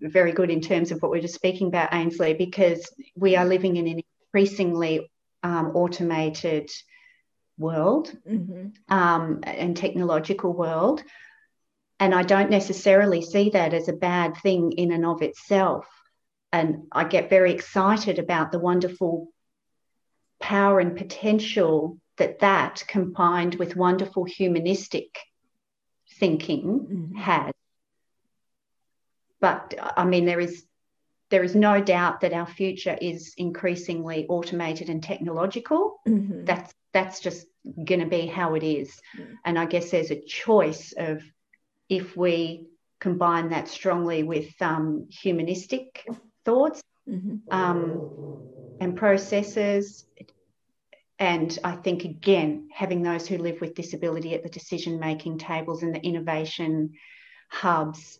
very good in terms of what we are just speaking about, Ainsley, because we are living in an increasingly um, automated world hmm um, and technological world. And I don't necessarily see that as a bad thing in and of itself. And I get very excited about the wonderful power and potential that that combined with wonderful humanistic thinking Mhm. has. But I mean, there is there is no doubt that our future is increasingly automated and technological. hmm That's that's just going to be how it is. Mm. And I guess there's a choice of if we combine that strongly with um, humanistic thoughts hmm um, and processes. And I think, again, having those who live with disability at the decision making tables and the innovation hubs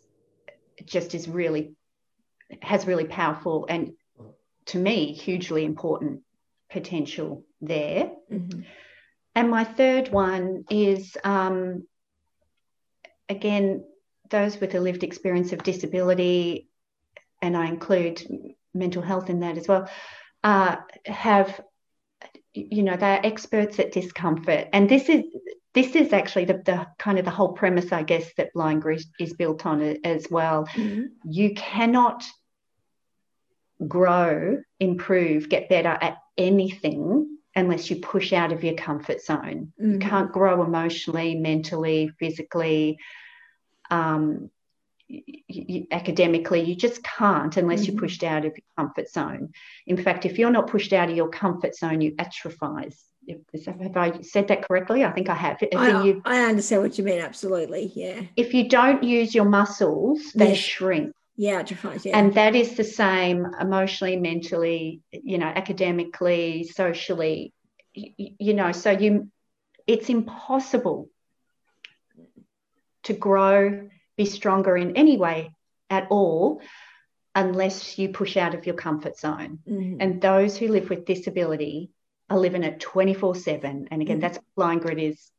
just is really, has really powerful and to me, hugely important potential there. hmm And my third one is, um, again, those with a lived experience of disability, and I include mental health in that as well, uh, have, you know, they're experts at discomfort. And this is this is actually the, the kind of the whole premise, I guess, that Blind Grit is built on as well. hmm You cannot grow, improve, get better at anything unless you push out of your comfort zone. You Mhm. can't grow emotionally, mentally, physically, um, academically. You just can't unless Mhm. you're pushed out of your comfort zone. In fact, if you're not pushed out of your comfort zone, you atrophize. If- Have I said that correctly? I think I have. I, you, I understand what you mean. Absolutely. Yeah. if you don't use your muscles, they Yes. shrink. Yeah. Atrophies. Yeah. and that is the same emotionally mentally you know academically socially you, you know so you it's impossible to grow be stronger in any way at all unless you push out of your comfort zone Mhm. and those who live with disability are living it 24 7 and again Mhm. that's what blind grit is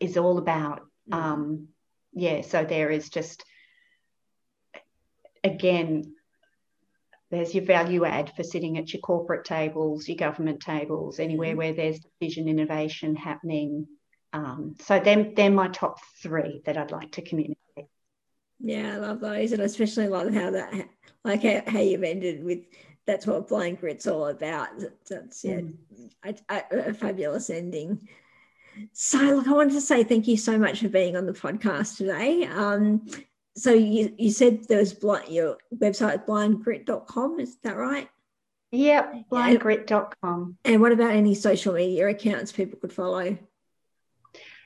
is all about Mhm. um yeah so there is just again there's your value add for sitting at your corporate tables your government tables anywhere Mhm. where there's vision innovation happening um, so them they're my top three that i'd like to communicate Yeah, I love those, and especially love how that, like how, how you've ended with that's what blind grit's all about. That's yeah, a, a, a fabulous ending. So, look, I wanted to say thank you so much for being on the podcast today. Um, so you, you said there was blind, your website blindgrit.com, is that right? yep blindgrit.com And what about any social media accounts people could follow?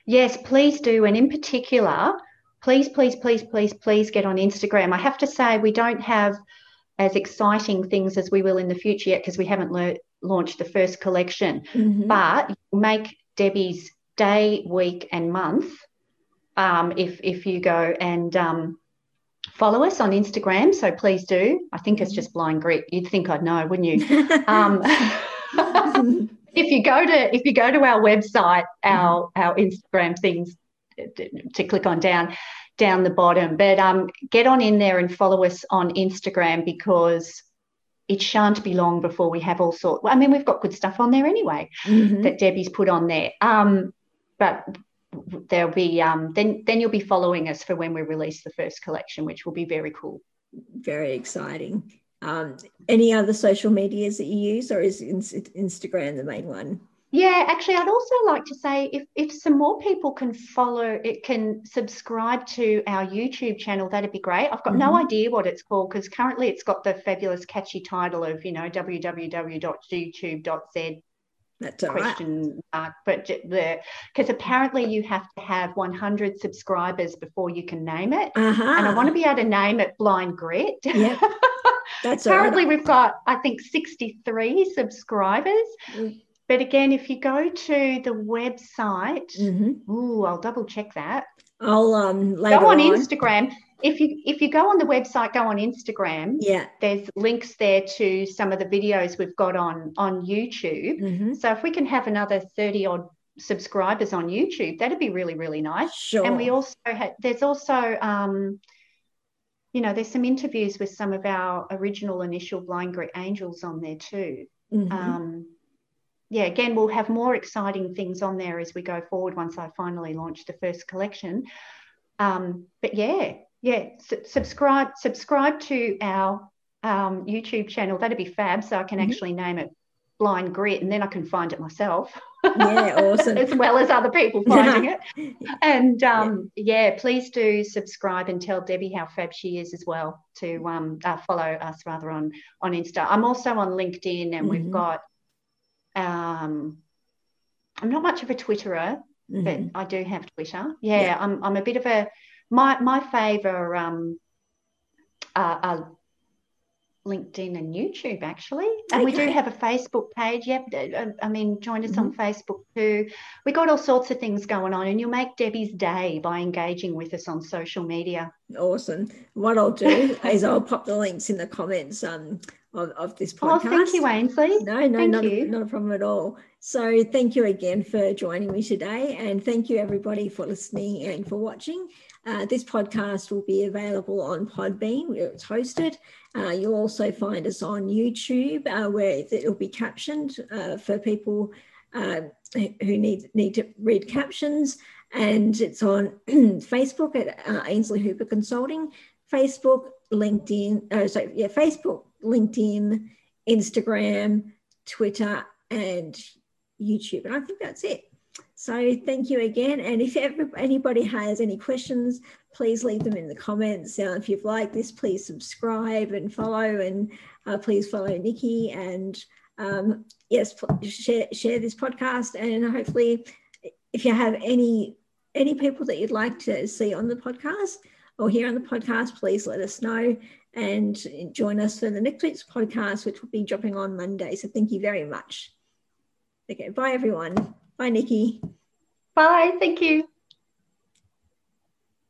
Yes, please do. And in particular, please, please, please, please, please get on Instagram. I have to say, we don't have as exciting things as we will in the future yet because we haven't lear- launched the first collection. Mhm. But make Debbie's day, week, and month um, if if you go and um, follow us on Instagram. So please do. I think it's Mhm. just blind grit. You'd think I'd know, wouldn't you? Um, if you go to if you go to our website, our our Instagram things to, click on down down the bottom. But um, get on in there and follow us on Instagram because it shan't be long before we have all sorts. I mean, we've got good stuff on there anyway Mhm. that Debbie's put on there. Um, but there'll be um, then then you'll be following us for when we release the first collection, which will be very cool. Very exciting. Um, any other social medias that you use, or is Instagram the main one? Yeah, actually, I'd also like to say if, if some more people can follow, it can subscribe to our YouTube channel, that'd be great. I've got no Mhm. idea what it's called because currently it's got the fabulous, catchy title of, you know, www.youtube.z That's all right. question mark. But the because apparently you have to have 100 subscribers before you can name it. Uh-huh. And I want to be able to name it Blind Grit. Yep. That's all right. Currently, we've got, I think, 63 subscribers. Mm. But again, if you go to the website, Mhm. ooh, I'll double check that. I'll um later go on, on. Instagram. If you if you go on the website, go on Instagram. Yeah. There's links there to some of the videos we've got on on YouTube. Mhm. So if we can have another 30 odd subscribers on YouTube, that'd be really really nice. Sure. And we also had there's also um, you know there's some interviews with some of our original initial blind grit angels on there too. Mhm. Um, yeah, again, we'll have more exciting things on there as we go forward once I finally launch the first collection. Um, but yeah, yeah, subscribe subscribe to our um, YouTube channel. That'd be fab. So I can mm-hmm. actually name it Blind Grit, and then I can find it myself. Yeah, awesome. as well as other people finding it. And um, yeah. yeah. please do subscribe and tell Debbie how fab she is as well to um, uh, follow us rather on on Insta. I'm also on LinkedIn, and mm-hmm. we've got. Um, I'm not much of a Twitterer, mm-hmm. but I do have Twitter. Yeah, yeah, I'm I'm a bit of a my my favour um, uh, uh, LinkedIn and YouTube actually. And okay. we do have a Facebook page. Yep. Uh, I mean, join us mm-hmm. on Facebook too. We got all sorts of things going on, and you'll make Debbie's day by engaging with us on social media. Awesome. What I'll do is I'll pop the links in the comments um, of, of this podcast. Oh, thank you, Ainsley. No, no, thank not, you. A, not a problem at all. So thank you again for joining me today. And thank you everybody for listening and for watching. Uh, this podcast will be available on Podbean, where it's hosted. Uh, you'll also find us on YouTube, uh, where it'll be captioned uh, for people uh, who need need to read captions. And it's on Facebook at uh, Ainsley Hooper Consulting, Facebook, LinkedIn, uh, so yeah, Facebook, LinkedIn, Instagram, Twitter, and YouTube. And I think that's it. So thank you again. And if anybody has any questions, please leave them in the comments. Uh, if you've liked this, please subscribe and follow, and uh, please follow Nikki. And um, yes, share, share this podcast. And hopefully, if you have any any people that you'd like to see on the podcast or hear on the podcast, please let us know and join us for the next week's podcast, which will be dropping on Monday. So thank you very much. Okay, bye everyone. Bye, Nikki. Bye. Thank you.